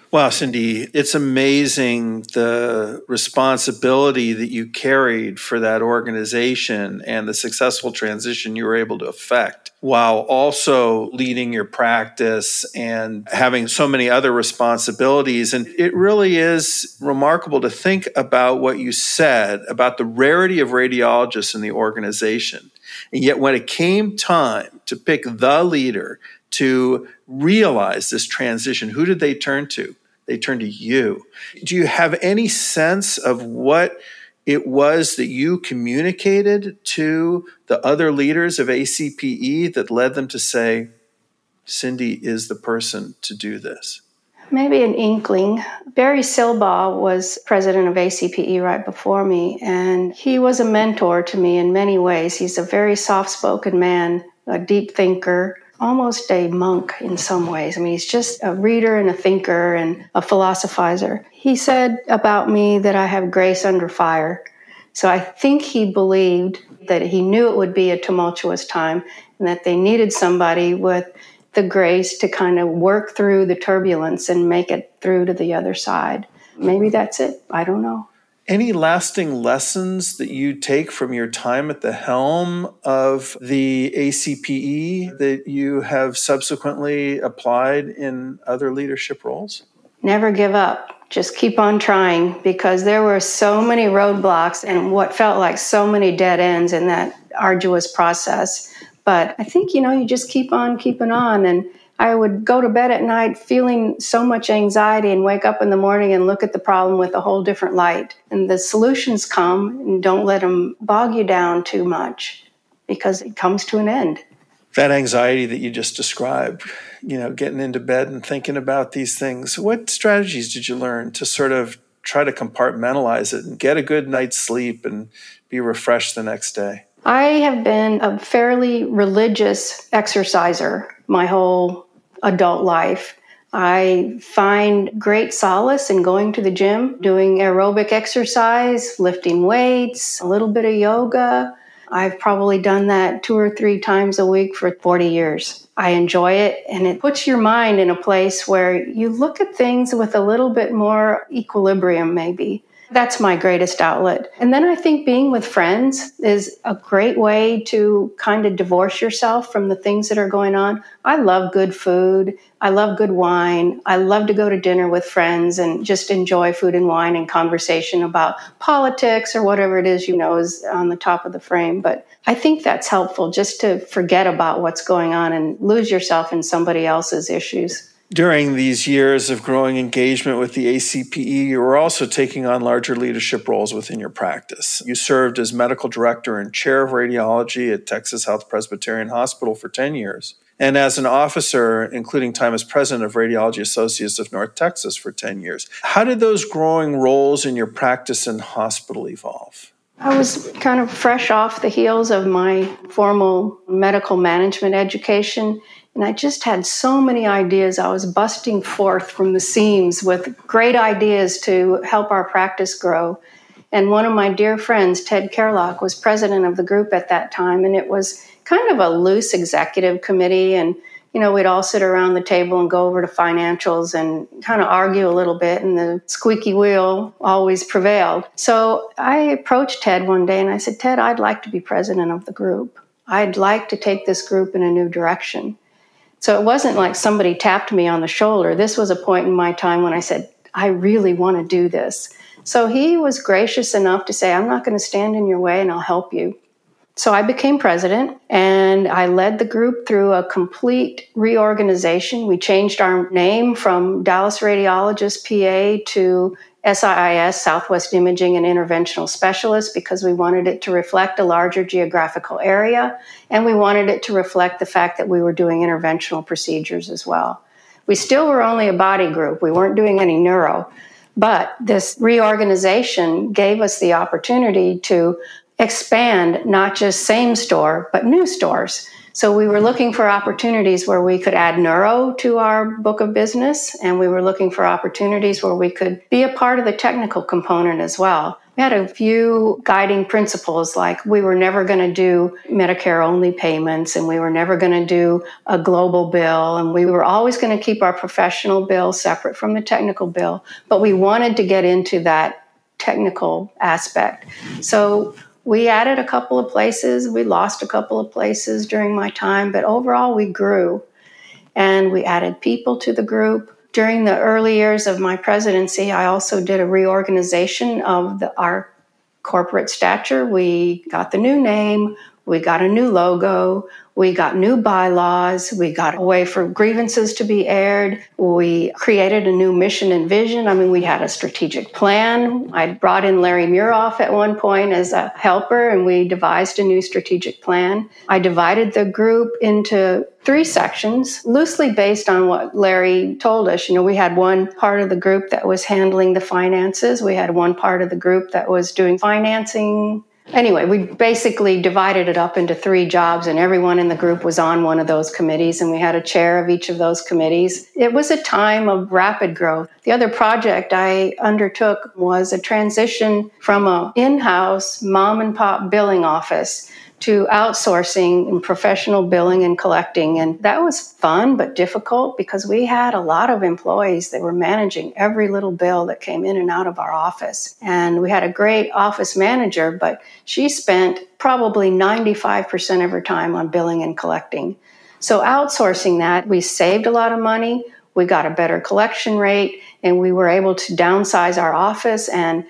Wow, Cindy, it's amazing the responsibility that you carried for that organization and the successful transition you were able to effect while also leading your practice and having so many other responsibilities. And it really is remarkable to think about what you said about the rarity of radiologists in the organization. And yet, when it came time to pick the leader to realize this transition, who did they turn to? They turned to you. Do you have any sense of what it was that you communicated to the other leaders of ACPE that led them to say, Cindy is the person to do this? Maybe an inkling. Barry Silbaugh was president of ACPE right before me, and he was a mentor to me in many ways. He's a very soft spoken man, a deep thinker, almost a monk in some ways. I mean, he's just a reader and a thinker and a philosophizer. He said about me that I have grace under fire. So I think he believed that he knew it would be a tumultuous time and that they needed somebody with the grace to kind of work through the turbulence and make it through to the other side. Maybe that's it. I don't know. Any lasting lessons that you take from your time at the helm of the ACPE that you have subsequently applied in other leadership roles? Never give up. Just keep on trying because there were so many roadblocks and what felt like so many dead ends in that arduous process. But I think, you know, you just keep on keeping on. And I would go to bed at night feeling so much anxiety and wake up in the morning and look at the problem with a whole different light. And the solutions come and don't let them bog you down too much because it comes to an end. That anxiety that you just described, you know, getting into bed and thinking about these things, what strategies did you learn to sort of try to compartmentalize it and get a good night's sleep and be refreshed the next day? I have been a fairly religious exerciser my whole adult life. I find great solace in going to the gym, doing aerobic exercise, lifting weights, a little bit of yoga. I've probably done that two or three times a week for 40 years. I enjoy it, and it puts your mind in a place where you look at things with a little bit more equilibrium, maybe. That's my greatest outlet. And then I think being with friends is a great way to kind of divorce yourself from the things that are going on. I love good food. I love good wine. I love to go to dinner with friends and just enjoy food and wine and conversation about politics or whatever it is you know is on the top of the frame. But I think that's helpful just to forget about what's going on and lose yourself in somebody else's issues. During these years of growing engagement with the ACPE, you were also taking on larger leadership roles within your practice. You served as medical director and chair of radiology at Texas Health Presbyterian Hospital for 10 years, and as an officer, including time as president of Radiology Associates of North Texas for 10 years. How did those growing roles in your practice and hospital evolve? I was kind of fresh off the heels of my formal medical management education and I just had so many ideas. I was busting forth from the seams with great ideas to help our practice grow. And one of my dear friends, Ted Kerlock, was president of the group at that time. And it was kind of a loose executive committee. And, you know, we'd all sit around the table and go over to financials and kind of argue a little bit. And the squeaky wheel always prevailed. So I approached Ted one day and I said, Ted, I'd like to be president of the group. I'd like to take this group in a new direction. So it wasn't like somebody tapped me on the shoulder. This was a point in my time when I said, I really want to do this. So he was gracious enough to say, I'm not going to stand in your way and I'll help you. So I became president and I led the group through a complete reorganization. We changed our name from Dallas Radiologist PA to SIIS, Southwest Imaging and Interventional Specialist, because we wanted it to reflect a larger geographical area and we wanted it to reflect the fact that we were doing interventional procedures as well. We still were only a body group, we weren't doing any neuro. But this reorganization gave us the opportunity to expand not just same store, but new stores. So we were looking for opportunities where we could add neuro to our book of business, and we were looking for opportunities where we could be a part of the technical component as well. We had a few guiding principles like we were never going to do Medicare only payments and we were never going to do a global bill and we were always going to keep our professional bill separate from the technical bill, but we wanted to get into that technical aspect. So we added a couple of places, we lost a couple of places during my time, but overall we grew and we added people to the group. During the early years of my presidency, I also did a reorganization of the, our corporate stature. We got the new name, we got a new logo, we got new bylaws. We got a way for grievances to be aired. We created a new mission and vision. I mean, we had a strategic plan. I brought in Larry Muroff at one point as a helper, and we devised a new strategic plan. I divided the group into three sections, loosely based on what Larry told us. You know, we had one part of the group that was handling the finances, we had one part of the group that was doing financing, Anyway, we basically divided it up into three jobs, and everyone in the group was on one of those committees, and we had a chair of each of those committees. It was a time of rapid growth. The other project I undertook was a transition from an in house mom and pop billing office to outsourcing and professional billing and collecting. And that was fun but difficult because we had a lot of employees that were managing every little bill that came in and out of our office. And we had a great office manager, but she spent probably 95% of her time on billing and collecting. So outsourcing that, we saved a lot of money. We got a better collection rate and we were able to downsize our office and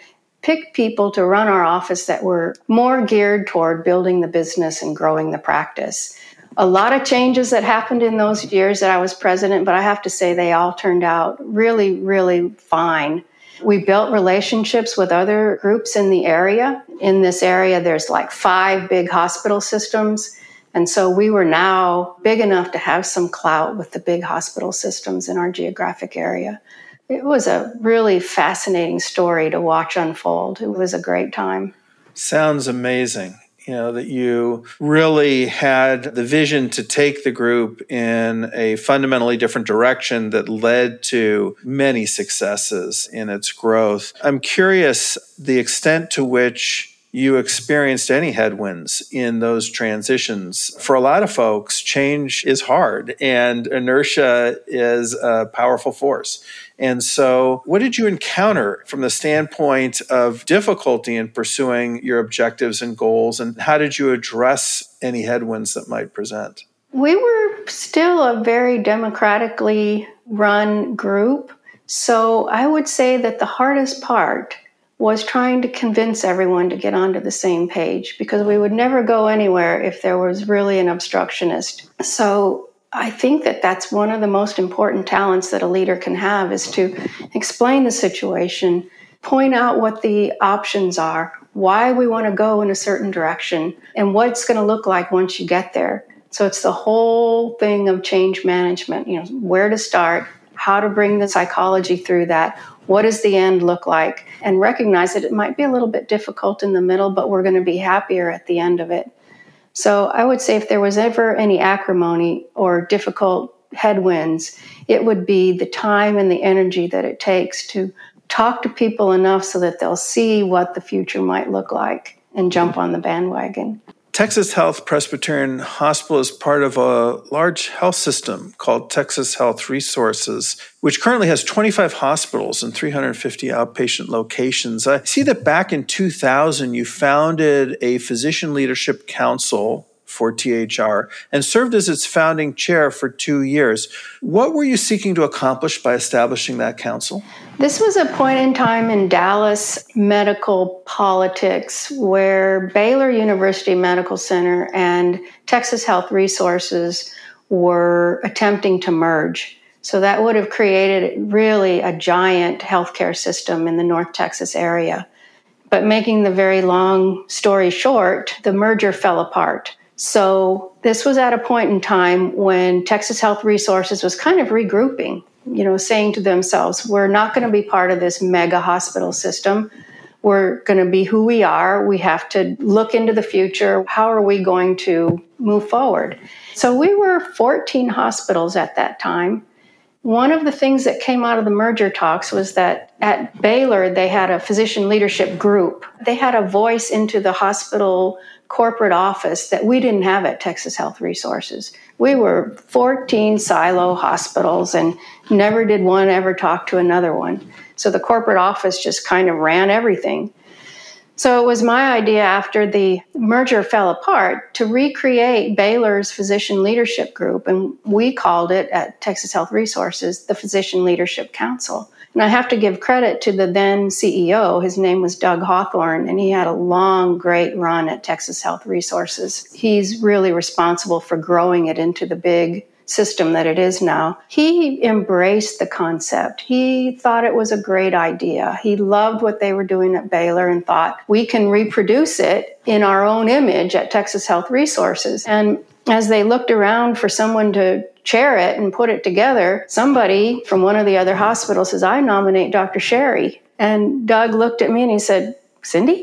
pick people to run our office that were more geared toward building the business and growing the practice. A lot of changes that happened in those years that I was president, but I have to say they all turned out really, really fine. We built relationships with other groups in the area. In this area, there's like five big hospital systems. And so we were now big enough to have some clout with the big hospital systems in our geographic area. It was a really fascinating story to watch unfold. It was a great time. Sounds amazing. You know, that you really had the vision to take the group in a fundamentally different direction that led to many successes in its growth. I'm curious the extent to which you experienced any headwinds in those transitions. For a lot of folks, change is hard and inertia is a powerful force. And so, what did you encounter from the standpoint of difficulty in pursuing your objectives and goals? And how did you address any headwinds that might present? We were still a very democratically run group. So, I would say that the hardest part was trying to convince everyone to get onto the same page because we would never go anywhere if there was really an obstructionist. So I think that that's one of the most important talents that a leader can have is to explain the situation, point out what the options are, why we want to go in a certain direction, and what it's going to look like once you get there. So it's the whole thing of change management, you know, where to start, how to bring the psychology through that, what does the end look like, and recognize that it might be a little bit difficult in the middle, but we're going to be happier at the end of it. So I would say if there was ever any acrimony or difficult headwinds, it would be the time and the energy that it takes to talk to people enough so that they'll see what the future might look like and jump on the bandwagon. Texas Health Presbyterian Hospital is part of a large health system called Texas Health Resources, which currently has 25 hospitals and 350 outpatient locations. I see that back in 2000, you founded a physician leadership council for THR and served as its founding chair for two years. What were you seeking to accomplish by establishing that council? This was a point in time in Dallas medical politics where Baylor University Medical Center and Texas Health Resources were attempting to merge. So that would have created really a giant healthcare system in the North Texas area. But making the very long story short, the merger fell apart. So this was at a point in time when Texas Health Resources was kind of regrouping, you know, saying to themselves, we're not going to be part of this mega hospital system. We're going to be who we are. We have to look into the future. How are we going to move forward? So we were 14 hospitals at that time. One of the things that came out of the merger talks was that at Baylor, they had a physician leadership group. They had a voice into the hospital corporate office that we didn't have at Texas Health Resources. We were 14 silo hospitals, and never did one ever talk to another one. So the corporate office just kind of ran everything. So it was my idea after the merger fell apart to recreate Baylor's physician leadership group. And we called it at Texas Health Resources the Physician Leadership Council. And I have to give credit to the then CEO. His name was Doug Hawthorne, and he had a long, great run at Texas Health Resources. He's really responsible for growing it into the big system that it is now, he embraced the concept. He thought it was a great idea. He loved what they were doing at Baylor and thought we can reproduce it in our own image at Texas Health Resources. And as they looked around for someone to chair it and put it together, somebody from one of the other hospitals says, I nominate Dr. Sherry. And Doug looked at me and he said, Cindy,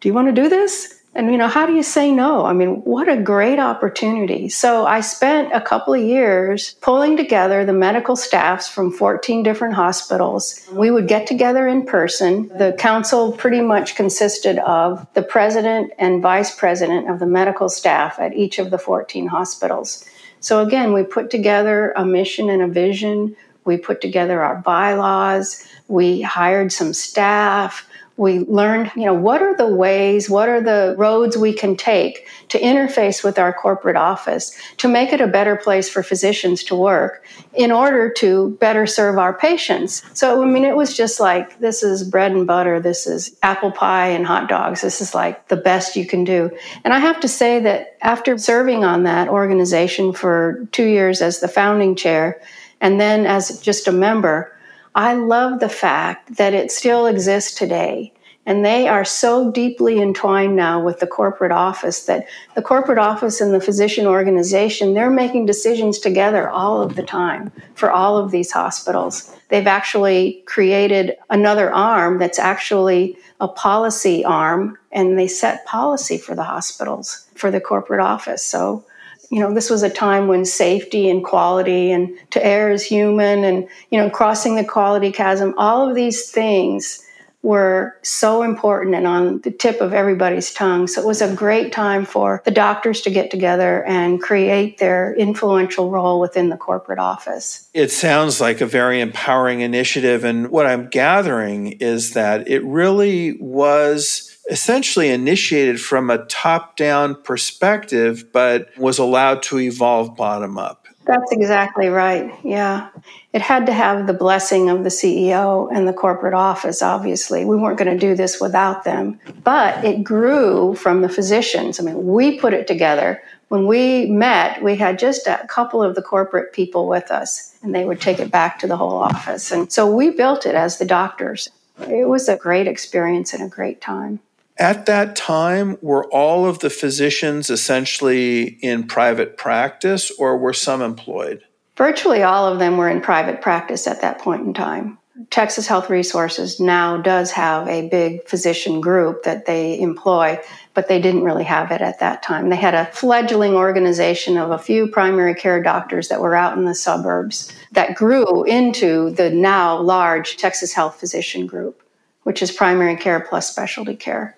do you want to do this? And, you know, how do you say no? I mean, what a great opportunity. So I spent a couple of years pulling together the medical staffs from 14 different hospitals. We would get together in person. The council pretty much consisted of the president and vice president of the medical staff at each of the 14 hospitals. So again, we put together a mission and a vision. We put together our bylaws. We hired some staff we learned, you know, what are the ways, what are the roads we can take to interface with our corporate office to make it a better place for physicians to work in order to better serve our patients. So, I mean, it was just like, this is bread and butter. This is apple pie and hot dogs. This is like the best you can do. And I have to say that after serving on that organization for two years as the founding chair and then as just a member, I love the fact that it still exists today. And they are so deeply entwined now with the corporate office that the corporate office and the physician organization, they're making decisions together all of the time for all of these hospitals. They've actually created another arm that's actually a policy arm, and they set policy for the hospitals, for the corporate office. So you know, this was a time when safety and quality and to err is human and, you know, crossing the quality chasm, all of these things were so important and on the tip of everybody's tongue. So it was a great time for the doctors to get together and create their influential role within the corporate office. It sounds like a very empowering initiative. And what I'm gathering is that it really was essentially initiated from a top down perspective, but was allowed to evolve bottom up. That's exactly right. Yeah. It had to have the blessing of the CEO and the corporate office, obviously. We weren't going to do this without them. But it grew from the physicians. I mean, we put it together. When we met, we had just a couple of the corporate people with us, and they would take it back to the whole office. And so we built it as the doctors. It was a great experience and a great time. At that time, were all of the physicians essentially in private practice or were some employed? Virtually all of them were in private practice at that point in time. Texas Health Resources now does have a big physician group that they employ, but they didn't really have it at that time. They had a fledgling organization of a few primary care doctors that were out in the suburbs that grew into the now large Texas Health Physician Group, which is primary care plus specialty care.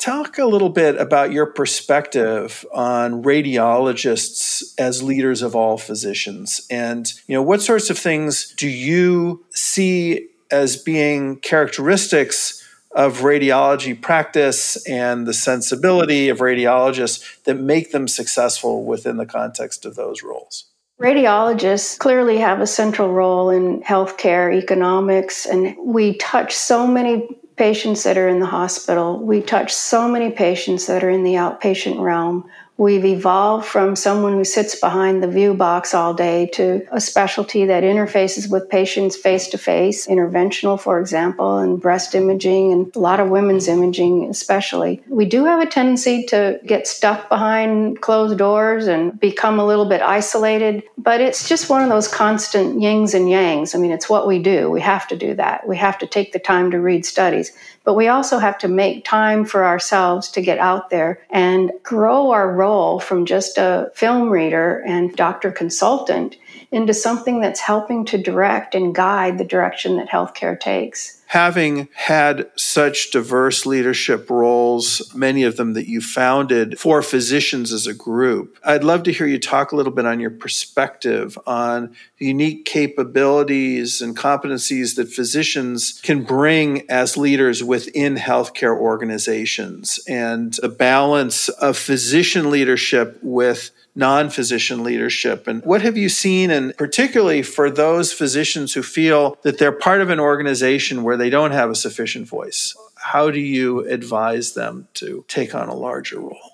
Talk a little bit about your perspective on radiologists as leaders of all physicians and you know what sorts of things do you see as being characteristics of radiology practice and the sensibility of radiologists that make them successful within the context of those roles? Radiologists clearly have a central role in healthcare economics, and we touch so many patients that are in the hospital. We touch so many patients that are in the outpatient realm. We've evolved from someone who sits behind the view box all day to a specialty that interfaces with patients face to face, interventional, for example, and breast imaging, and a lot of women's imaging, especially. We do have a tendency to get stuck behind closed doors and become a little bit isolated, but it's just one of those constant yings and yangs. I mean, it's what we do. We have to do that. We have to take the time to read studies. But we also have to make time for ourselves to get out there and grow our role from just a film reader and doctor consultant into something that's helping to direct and guide the direction that healthcare takes. Having had such diverse leadership roles, many of them that you founded for physicians as a group, I'd love to hear you talk a little bit on your perspective on the unique capabilities and competencies that physicians can bring as leaders within healthcare organizations and the balance of physician leadership with non physician leadership. And what have you seen, and particularly for those physicians who feel that they're part of an organization where they don't have a sufficient voice? How do you advise them to take on a larger role?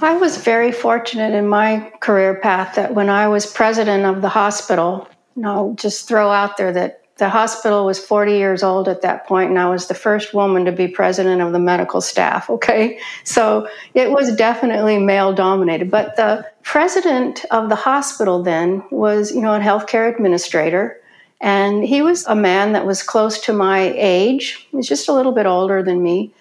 I was very fortunate in my career path that when I was president of the hospital, you I'll just throw out there that the hospital was 40 years old at that point, and I was the first woman to be president of the medical staff. Okay. So it was definitely male dominated. But the president of the hospital then was, you know, a healthcare administrator. And he was a man that was close to my age. he's just a little bit older than me.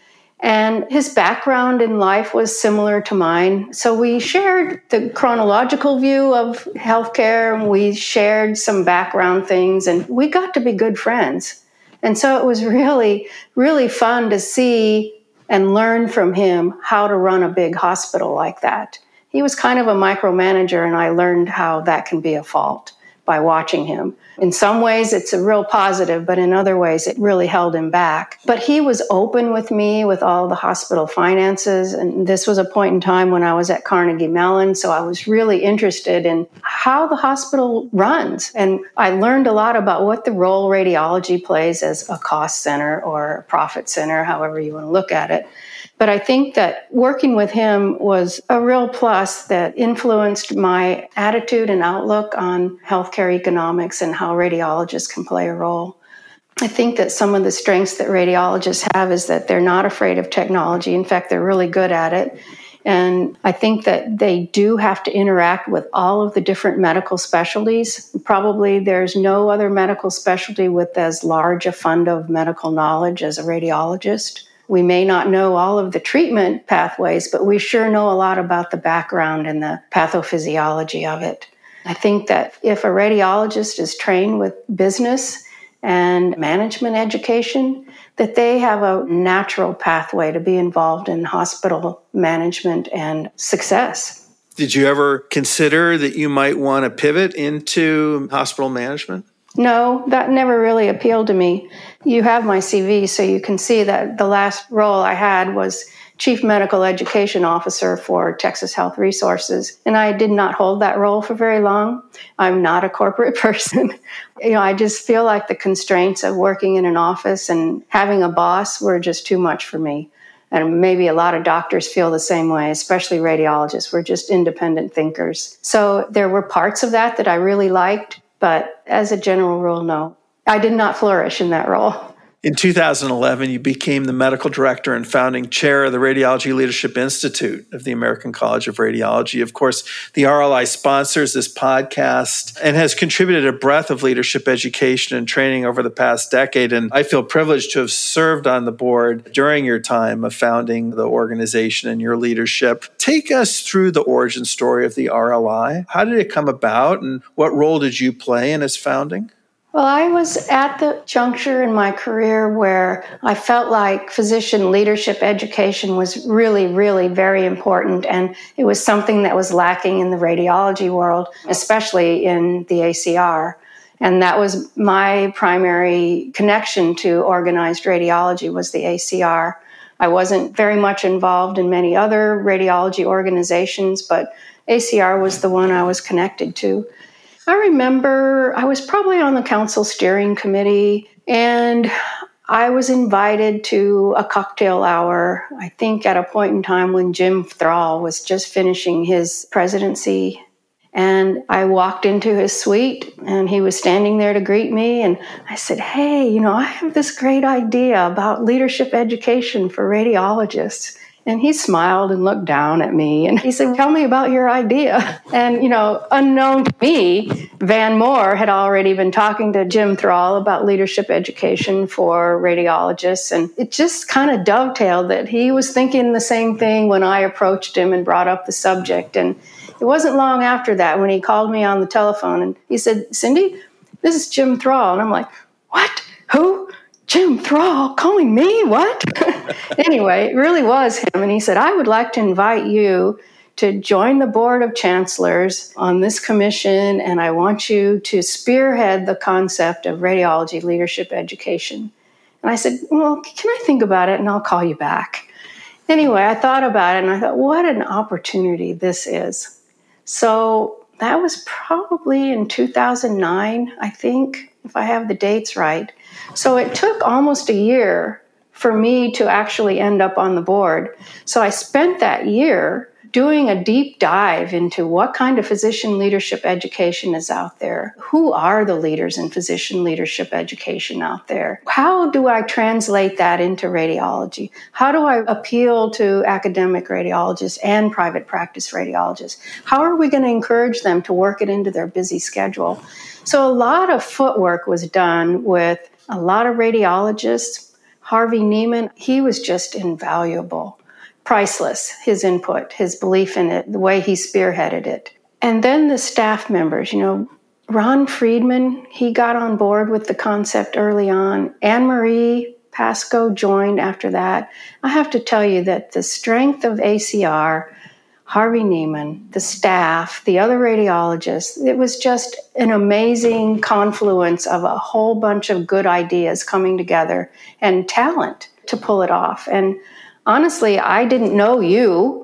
And his background in life was similar to mine. So we shared the chronological view of healthcare and we shared some background things and we got to be good friends. And so it was really, really fun to see and learn from him how to run a big hospital like that. He was kind of a micromanager, and I learned how that can be a fault by watching him. In some ways, it's a real positive, but in other ways, it really held him back. But he was open with me with all the hospital finances. And this was a point in time when I was at Carnegie Mellon. So I was really interested in how the hospital runs. And I learned a lot about what the role radiology plays as a cost center or a profit center, however you want to look at it. But I think that working with him was a real plus that influenced my attitude and outlook on healthcare economics and how radiologists can play a role. I think that some of the strengths that radiologists have is that they're not afraid of technology. In fact, they're really good at it. And I think that they do have to interact with all of the different medical specialties. Probably there's no other medical specialty with as large a fund of medical knowledge as a radiologist. We may not know all of the treatment pathways, but we sure know a lot about the background and the pathophysiology of it. I think that if a radiologist is trained with business and management education, that they have a natural pathway to be involved in hospital management and success. Did you ever consider that you might want to pivot into hospital management? No, that never really appealed to me. You have my CV, so you can see that the last role I had was Chief Medical Education Officer for Texas Health Resources. And I did not hold that role for very long. I'm not a corporate person. you know, I just feel like the constraints of working in an office and having a boss were just too much for me. And maybe a lot of doctors feel the same way, especially radiologists. We're just independent thinkers. So there were parts of that that I really liked, but as a general rule, no. I did not flourish in that role. In 2011, you became the medical director and founding chair of the Radiology Leadership Institute of the American College of Radiology. Of course, the RLI sponsors this podcast and has contributed a breadth of leadership education and training over the past decade. And I feel privileged to have served on the board during your time of founding the organization and your leadership. Take us through the origin story of the RLI. How did it come about and what role did you play in its founding? Well, I was at the juncture in my career where I felt like physician leadership education was really, really very important. And it was something that was lacking in the radiology world, especially in the ACR. And that was my primary connection to organized radiology was the ACR. I wasn't very much involved in many other radiology organizations, but ACR was the one I was connected to. I remember I was probably on the council steering committee and I was invited to a cocktail hour, I think at a point in time when Jim Thrall was just finishing his presidency. And I walked into his suite and he was standing there to greet me. And I said, Hey, you know, I have this great idea about leadership education for radiologists. And he smiled and looked down at me and he said, Tell me about your idea. And, you know, unknown to me, Van Moore had already been talking to Jim Thrall about leadership education for radiologists. And it just kind of dovetailed that he was thinking the same thing when I approached him and brought up the subject. And it wasn't long after that when he called me on the telephone and he said, Cindy, this is Jim Thrall. And I'm like, What? Who? Jim Thrall calling me? What? anyway, it really was him. And he said, I would like to invite you to join the board of chancellors on this commission, and I want you to spearhead the concept of radiology leadership education. And I said, Well, can I think about it and I'll call you back? Anyway, I thought about it and I thought, what an opportunity this is. So that was probably in 2009, I think, if I have the dates right. So it took almost a year for me to actually end up on the board. So I spent that year doing a deep dive into what kind of physician leadership education is out there. Who are the leaders in physician leadership education out there? How do I translate that into radiology? How do I appeal to academic radiologists and private practice radiologists? How are we going to encourage them to work it into their busy schedule? So a lot of footwork was done with a lot of radiologists. Harvey Neiman, he was just invaluable, priceless, his input, his belief in it, the way he spearheaded it. And then the staff members, you know, Ron Friedman, he got on board with the concept early on. Anne Marie Pasco joined after that. I have to tell you that the strength of ACR Harvey Neiman, the staff, the other radiologists. It was just an amazing confluence of a whole bunch of good ideas coming together and talent to pull it off. And honestly, I didn't know you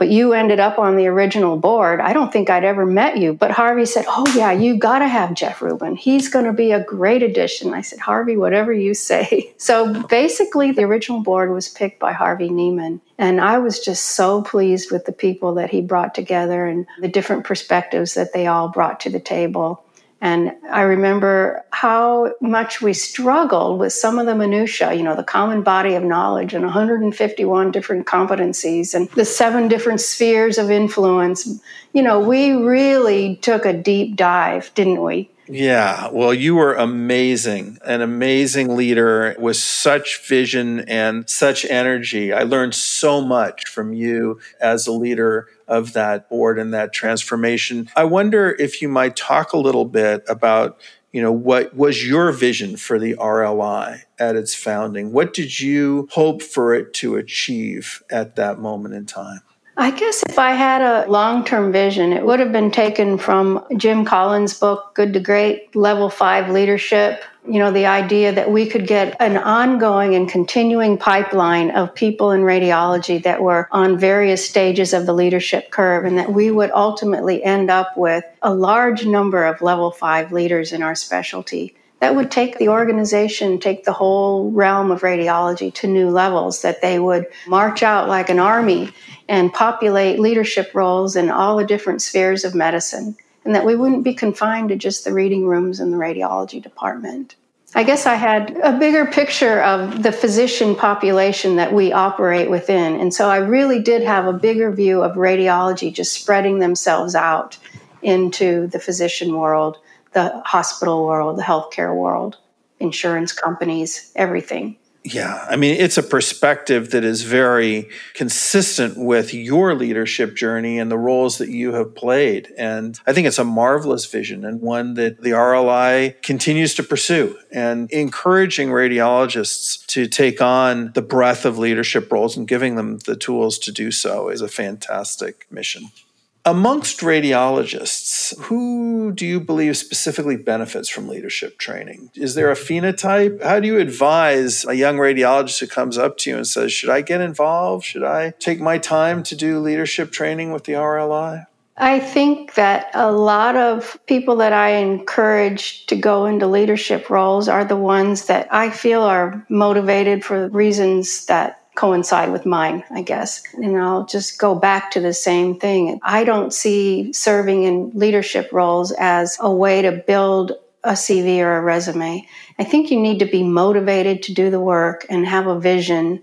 but you ended up on the original board. I don't think I'd ever met you. But Harvey said, Oh, yeah, you got to have Geoff Rubin. He's going to be a great addition. I said, Harvey, whatever you say. So basically, the original board was picked by Harvey Neiman. And I was just so pleased with the people that he brought together and the different perspectives that they all brought to the table. And I remember how much we struggled with some of the minutiae, you know, the common body of knowledge and 151 different competencies and the seven different spheres of influence. You know, we really took a deep dive, didn't we? Yeah, well, you were amazing, an amazing leader with such vision and such energy. I learned so much from you as a leader of that board and that transformation. I wonder if you might talk a little bit about you know what was your vision for the RLI at its founding what did you hope for it to achieve at that moment in time I guess if I had a long term vision, it would have been taken from Jim Collins' book, Good to Great, Level 5 Leadership. You know, the idea that we could get an ongoing and continuing pipeline of people in radiology that were on various stages of the leadership curve, and that we would ultimately end up with a large number of level 5 leaders in our specialty that would take the organization, take the whole realm of radiology to new levels, that they would march out like an army and populate leadership roles in all the different spheres of medicine, and that we wouldn't be confined to just the reading rooms in the radiology department. I guess I had a bigger picture of the physician population that we operate within. And so I really did have a bigger view of radiology just spreading themselves out into the physician world, the hospital world, the healthcare world, insurance companies, everything. Yeah, I mean, it's a perspective that is very consistent with your leadership journey and the roles that you have played. And I think it's a marvelous vision and one that the RLI continues to pursue and encouraging radiologists to take on the breadth of leadership roles and giving them the tools to do so is a fantastic mission. Amongst radiologists, who do you believe specifically benefits from leadership training? Is there a phenotype? How do you advise a young radiologist who comes up to you and says, Should I get involved? Should I take my time to do leadership training with the RLI? I think that a lot of people that I encourage to go into leadership roles are the ones that I feel are motivated for reasons that coincide with mine, I guess. And I'll just go back to the same thing. I don't see serving in leadership roles as a way to build a CV or a resume. I think you need to be motivated to do the work and have a vision.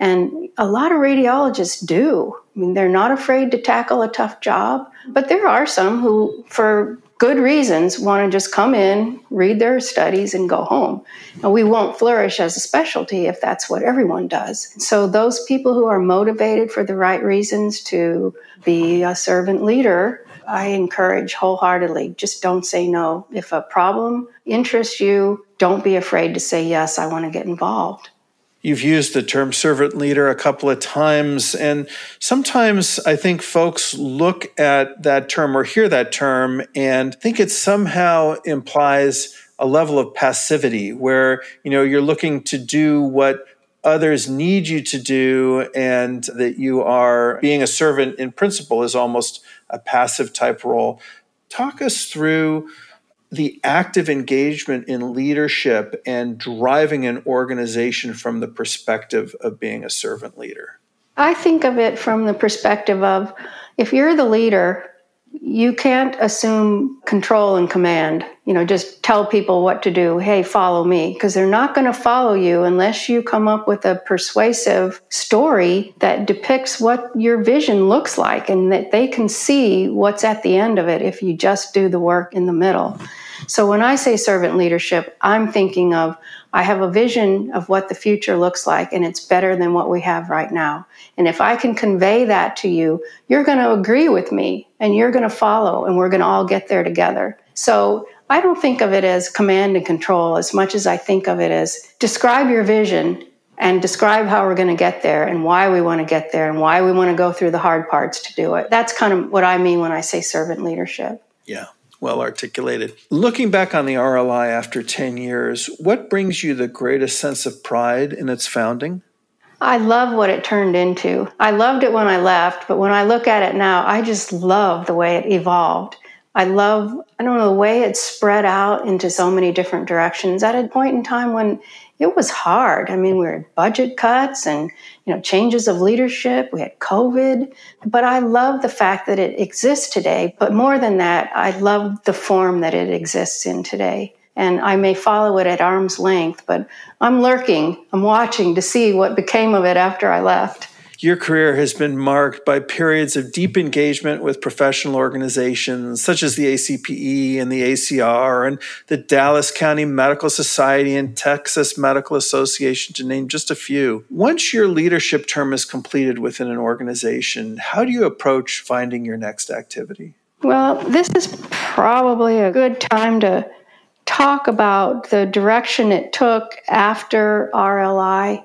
And a lot of radiologists do. I mean, they're not afraid to tackle a tough job, but there are some who, for good reasons want to just come in, read their studies, and go home. And we won't flourish as a specialty if that's what everyone does. So, those people who are motivated for the right reasons to be a servant leader, I encourage wholeheartedly just don't say no. If a problem interests you, don't be afraid to say, Yes, I want to get involved. You've used the term servant leader a couple of times, and sometimes I think folks look at that term or hear that term and think it somehow implies a level of passivity where you know you're looking to do what others need you to do and that you are being a servant in principle is almost a passive type role. Talk us through the active engagement in leadership and driving an organization from the perspective of being a servant leader? I think of it from the perspective of if you're the leader, you can't assume control and command. You know, just tell people what to do. Hey, follow me. Because they're not going to follow you unless you come up with a persuasive story that depicts what your vision looks like and that they can see what's at the end of it if you just do the work in the middle. So when I say servant leadership, I'm thinking of I have a vision of what the future looks like, and it's better than what we have right now. And if I can convey that to you, you're going to agree with me and you're going to follow, and we're going to all get there together. So I don't think of it as command and control as much as I think of it as describe your vision and describe how we're going to get there and why we want to get there and why we want to go through the hard parts to do it. That's kind of what I mean when I say servant leadership. Yeah well articulated. Looking back on the RLI after 10 years, what brings you the greatest sense of pride in its founding? I love what it turned into. I loved it when I left, but when I look at it now, I just love the way it evolved. I love, I don't know, the way it spread out into so many different directions at a point in time when it was hard. I mean, we had budget cuts and you know changes of leadership. We had COVID, but I love the fact that it exists today. But more than that, I love the form that it exists in today. And I may follow it at arm's length, but I'm lurking. I'm watching to see what became of it after I left. Your career has been marked by periods of deep engagement with professional organizations such as the ACPE and the ACR and the Dallas County Medical Society and Texas Medical Association, to name just a few. Once your leadership term is completed within an organization, how do you approach finding your next activity? Well, this is probably a good time to talk about the direction it took after RLI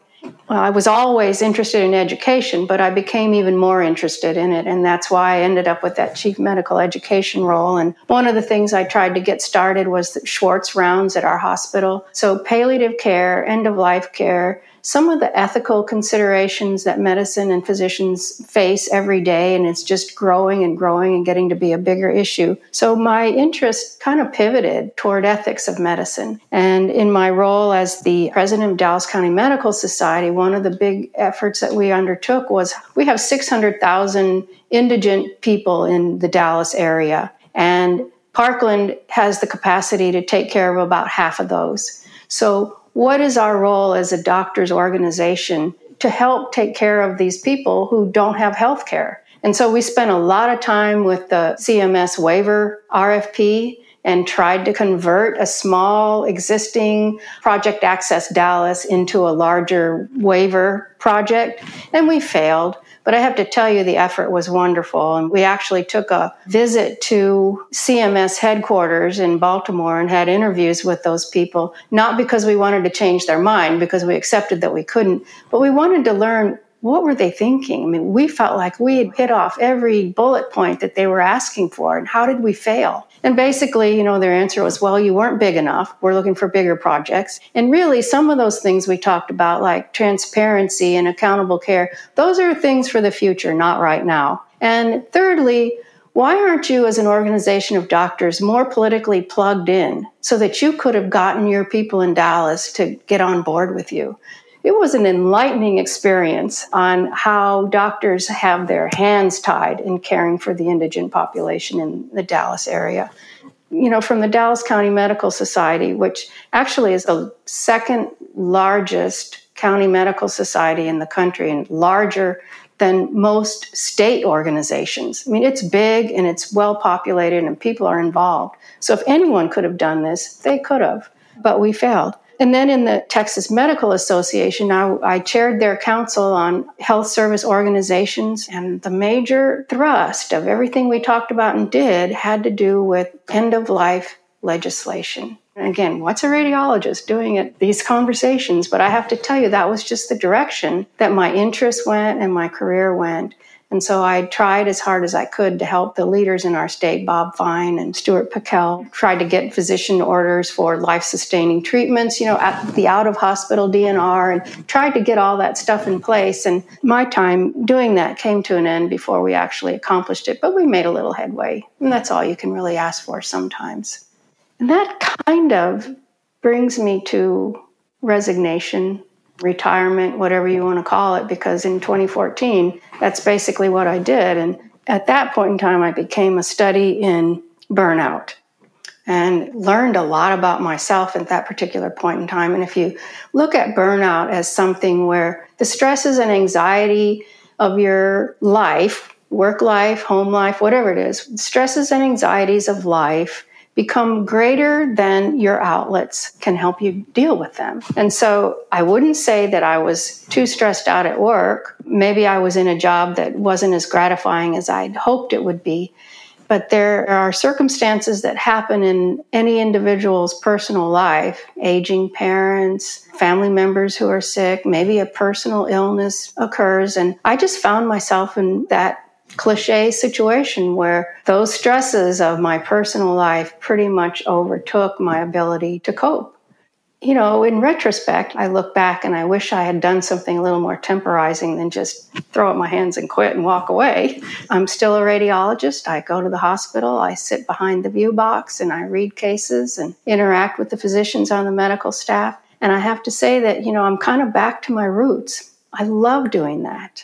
I was always interested in education, but I became even more interested in it. And that's why I ended up with that chief medical education role. And one of the things I tried to get started was the Schwartz rounds at our hospital. So palliative care, end of life care, some of the ethical considerations that medicine and physicians face every day, and it's just growing and growing and getting to be a bigger issue. So my interest kind of pivoted toward ethics of medicine. And in my role as the president of Dallas County Medical Society, one of the big efforts that we undertook was we have 600,000 indigent people in the Dallas area. And Parkland has the capacity to take care of about half of those. So what is our role as a doctor's organization to help take care of these people who don't have health care? And so we spent a lot of time with the CMS waiver RFP and tried to convert a small existing Project Access Dallas into a larger waiver project. And we failed. But I have to tell you, the effort was wonderful. And we actually took a visit to CMS headquarters in Baltimore and had interviews with those people, not because we wanted to change their mind, because we accepted that we couldn't, but we wanted to learn what were they thinking? I mean, we felt like we had hit off every bullet point that they were asking for, and how did we fail? And basically, you know, their answer was, well, you weren't big enough. We're looking for bigger projects. And really, some of those things we talked about, like transparency and accountable care, those are things for the future, not right now. And thirdly, why aren't you, as an organization of doctors, more politically plugged in so that you could have gotten your people in Dallas to get on board with you? It was an enlightening experience on how doctors have their hands tied in caring for the indigent population in the Dallas area. You know, from the Dallas County Medical Society, which actually is the second largest county medical society in the country and larger than most state organizations. I mean, it's big and it's well populated and people are involved. So if anyone could have done this, they could have, but we failed. And then in the Texas Medical Association, I, I, chaired their council on health service organizations. And the major thrust of everything we talked about and did had to do with end of life legislation. And again, what's a radiologist doing at these conversations? But I have to tell you, that was just the direction that my interest went and my career went. And so I tried as hard as I could to help the leaders in our state, Bob Fine and Stuart Pickel, tried to get physician orders for life sustaining treatments, you know, at the out of hospital DNR, and tried to get all that stuff in place. And my time doing that came to an end before we actually accomplished it, but we made a little headway. And that's all you can really ask for sometimes. And that kind of brings me to resignation retirement, whatever you want to call it, because in 2014, that's basically what I did. And at that point in time, I became a study in burnout and learned a lot about myself at that particular point in time. And if you look at burnout as something where the stresses and anxiety of your life, work life, home life, whatever it is, stresses and anxieties of life become greater than your outlets can help you deal with them. And so I wouldn't say that I was too stressed out at work. Maybe I was in a job that wasn't as gratifying as I'd hoped it would be. But there are circumstances that happen in any individual's personal life aging parents, family members who are sick, maybe a personal illness occurs. And I just found myself in that cliche situation where those stresses of my personal life pretty much overtook my ability to cope. You know, in retrospect, I look back and I wish I had done something a little more temporizing than just throw up my hands and quit and walk away. I'm still a radiologist. I go to the hospital, I sit behind the view box and I read cases and interact with the physicians on the medical staff. And I have to say that, you know, I'm kind of back to my roots. I love doing that.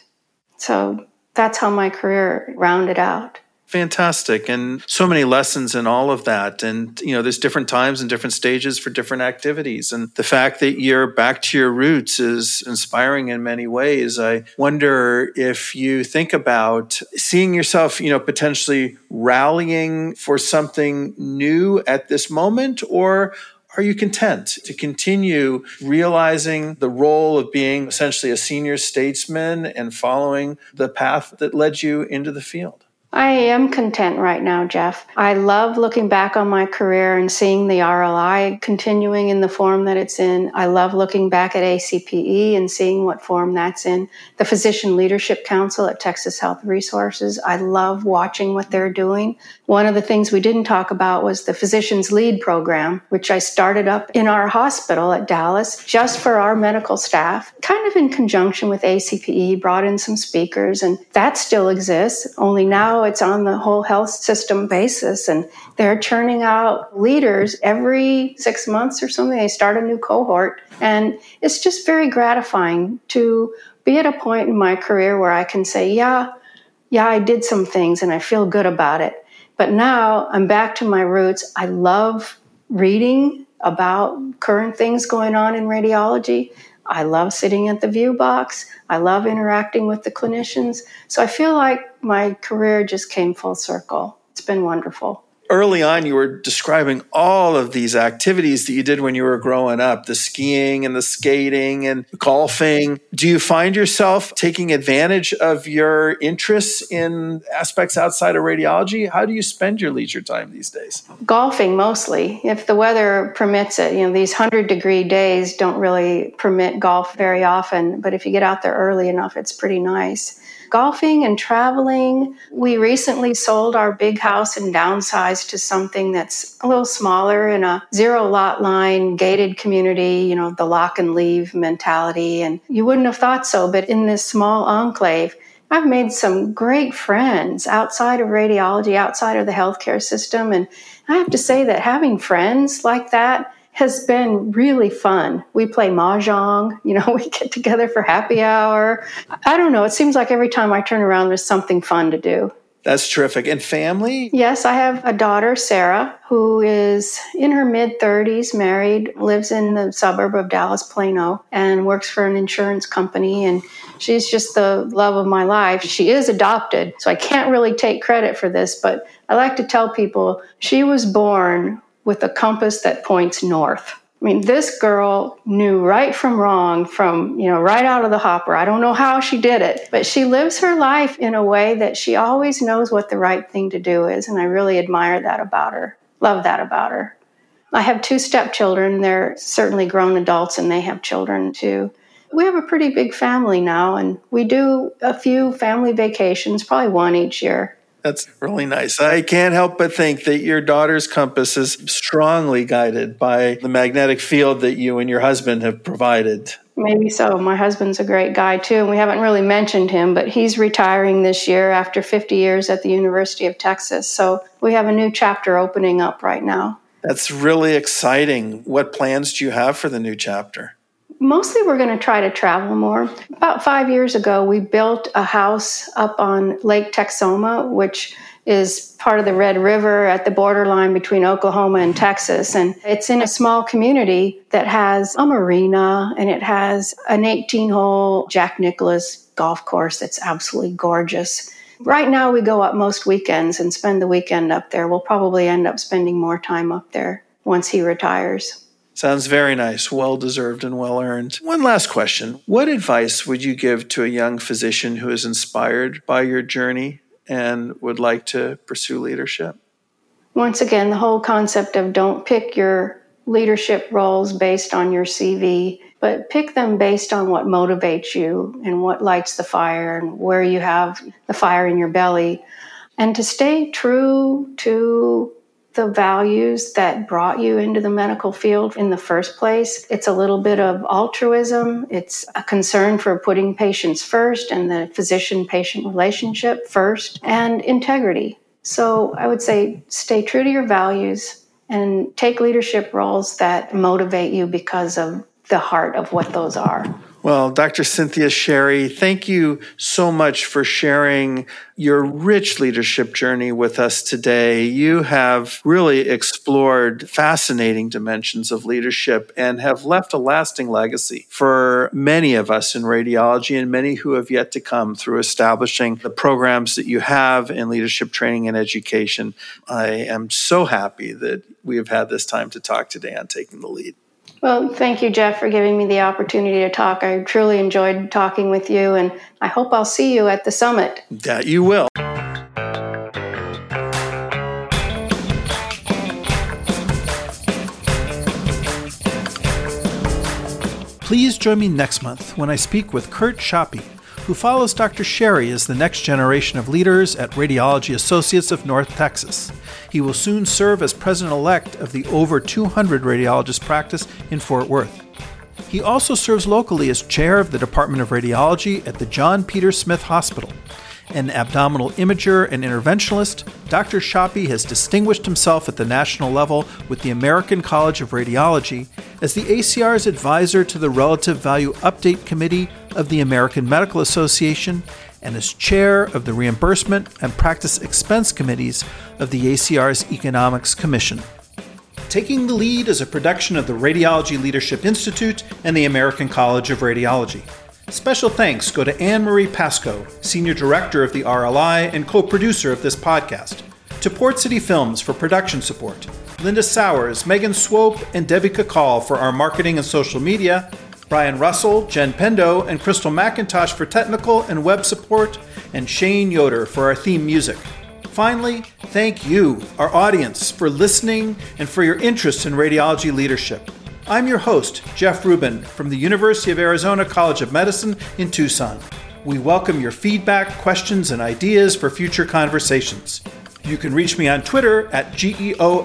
So that's how my career rounded out. Fantastic. And so many lessons in all of that. And you know there's different times and different stages for different activities. And the fact that you're back to your roots is inspiring in many ways. I wonder if you think about seeing yourself you know potentially rallying for something new at this moment or are you content to continue realizing the role of being essentially a senior statesman and following the path that led you into the field? I am content right now, Geoff. I love looking back on my career and seeing the RLI continuing in the form that it's in. I love looking back at ACPE and seeing what form that's in. The Physician Leadership Council at Texas Health Resources, I love watching what they're doing. One of the things we didn't talk about was the Physicians Lead program, which I started up in our hospital at Dallas just for our medical staff, kind of in conjunction with ACPE, brought in some speakers, and that still exists, only now it's on the whole health system basis and they're churning out leaders every six months or something. They start a new cohort. And it's just very gratifying to be at a point in my career where I can say, yeah, yeah, I did some things and I feel good about it. But now I'm back to my roots. I love reading about current things going on in radiology. I love sitting at the view box. I love interacting with the clinicians. So I feel like my career just came full circle. It's been wonderful. Early on you were describing all of these activities that you did when you were growing up the skiing and the skating and golfing. Do you find yourself taking advantage of your interests in aspects outside of radiology? How do you spend your leisure time these days? Golfing mostly, if the weather permits it. You know, these 100 degree days don't really permit golf very often, but if you get out there early enough, it's pretty nice golfing and traveling. We recently sold our big house and downsized to something that's a little smaller in a zero lot line gated community, you know, the lock and leave mentality. And you wouldn't have thought so, but in this small enclave, I've made some great friends outside of radiology, outside of the healthcare system. And I have to say that having friends like that has been really fun. We play mahjong, you know, we get together for happy hour. I don't know, it seems like every time I turn around, there's something fun to do. That's terrific. And family? Yes, I have a daughter, Sarah, who is in her mid 30s, married, lives in the suburb of Dallas, Plano, and works for an insurance company. And she's just the love of my life. She is adopted, so I can't really take credit for this, but I like to tell people she was born with a compass that points north. I mean, this girl knew right from wrong from, you know, right out of the hopper. I don't know how she did it, but she lives her life in a way that she always knows what the right thing to do is. And I really admire that about her. Love that about her. I have two stepchildren. They're certainly grown adults and they have children too. We have a pretty big family now, and we do a few family vacations, probably one each year. That's really nice. I can't help but think that your daughter's compass is strongly guided by the magnetic field that you and your husband have provided. Maybe so. My husband's a great guy too, and we haven't really mentioned him, but he's retiring this year after 50 years at the University of Texas. So we have a new chapter opening up right now. That's really exciting. What plans do you have for the new chapter? Mostly, we're going to try to travel more. About five years ago, we built a house up on Lake Texoma, which is part of the Red River at the borderline between Oklahoma and Texas. And it's in a small community that has a marina and it has an 18 hole Jack Nicklaus golf course that's absolutely gorgeous. Right now, we go up most weekends and spend the weekend up there. We'll probably end up spending more time up there once he retires. Sounds very nice, well deserved and well earned. One last question What advice would you give to a young physician who is inspired by your journey and would like to pursue leadership? Once again, the whole concept of don't pick your leadership roles based on your CV, but pick them based on what motivates you and what lights the fire and where you have the fire in your belly. And to stay true to the values that brought you into the medical field in the first place. It's a little bit of altruism, it's a concern for putting patients first and the physician patient relationship first, and integrity. So I would say stay true to your values and take leadership roles that motivate you because of the heart of what those are. Well, Dr. Cynthia Sherry, thank you so much for sharing your rich leadership journey with us today. You have really explored fascinating dimensions of leadership and have left a lasting legacy for many of us in radiology and many who have yet to come through establishing the programs that you have in leadership training and education. I am so happy that we have had this time to talk today on taking the lead. Well, thank you, Geoff, for giving me the opportunity to talk. I truly enjoyed talking with you, and I hope I'll see you at the summit. That you will. Please join me next month when I speak with Kurt Schoppe, who follows Dr. Sherry as the next generation of leaders at Radiology Associates of North Texas. He will soon serve as president elect of the over 200 radiologist practice in Fort Worth. He also serves locally as chair of the Department of Radiology at the John Peter Smith Hospital. An abdominal imager and interventionalist, Dr. Schoppe has distinguished himself at the national level with the American College of Radiology as the ACR's advisor to the Relative Value Update Committee of the American Medical Association and as chair of the Reimbursement and Practice Expense Committees of the ACR's Economics Commission. Taking the Lead is a production of the Radiology Leadership Institute and the American College of Radiology. Special thanks go to Anne Marie Pasco, Senior Director of the RLI and co producer of this podcast. to Port City Films for production support, Linda Sowers, Megan Swope, and Debbie Kakal for our marketing and social media, Brian Russell, Jen Pendo, and Crystal McIntosh for technical and web support, and Shane Yoder for our theme music. Finally, thank you, our audience, for listening and for your interest in radiology leadership. I'm your host, Geoff Rubin, from the University of Arizona College of Medicine in Tucson. We welcome your feedback, questions, and ideas for future conversations. You can reach me on Twitter at GEOFFRUBIN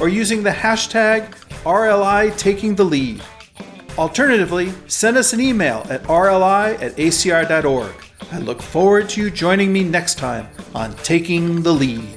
or using the hashtag RLI Taking the Lead. Alternatively, send us an email at rli at acr.org. I look forward to you joining me next time on Taking the Lead.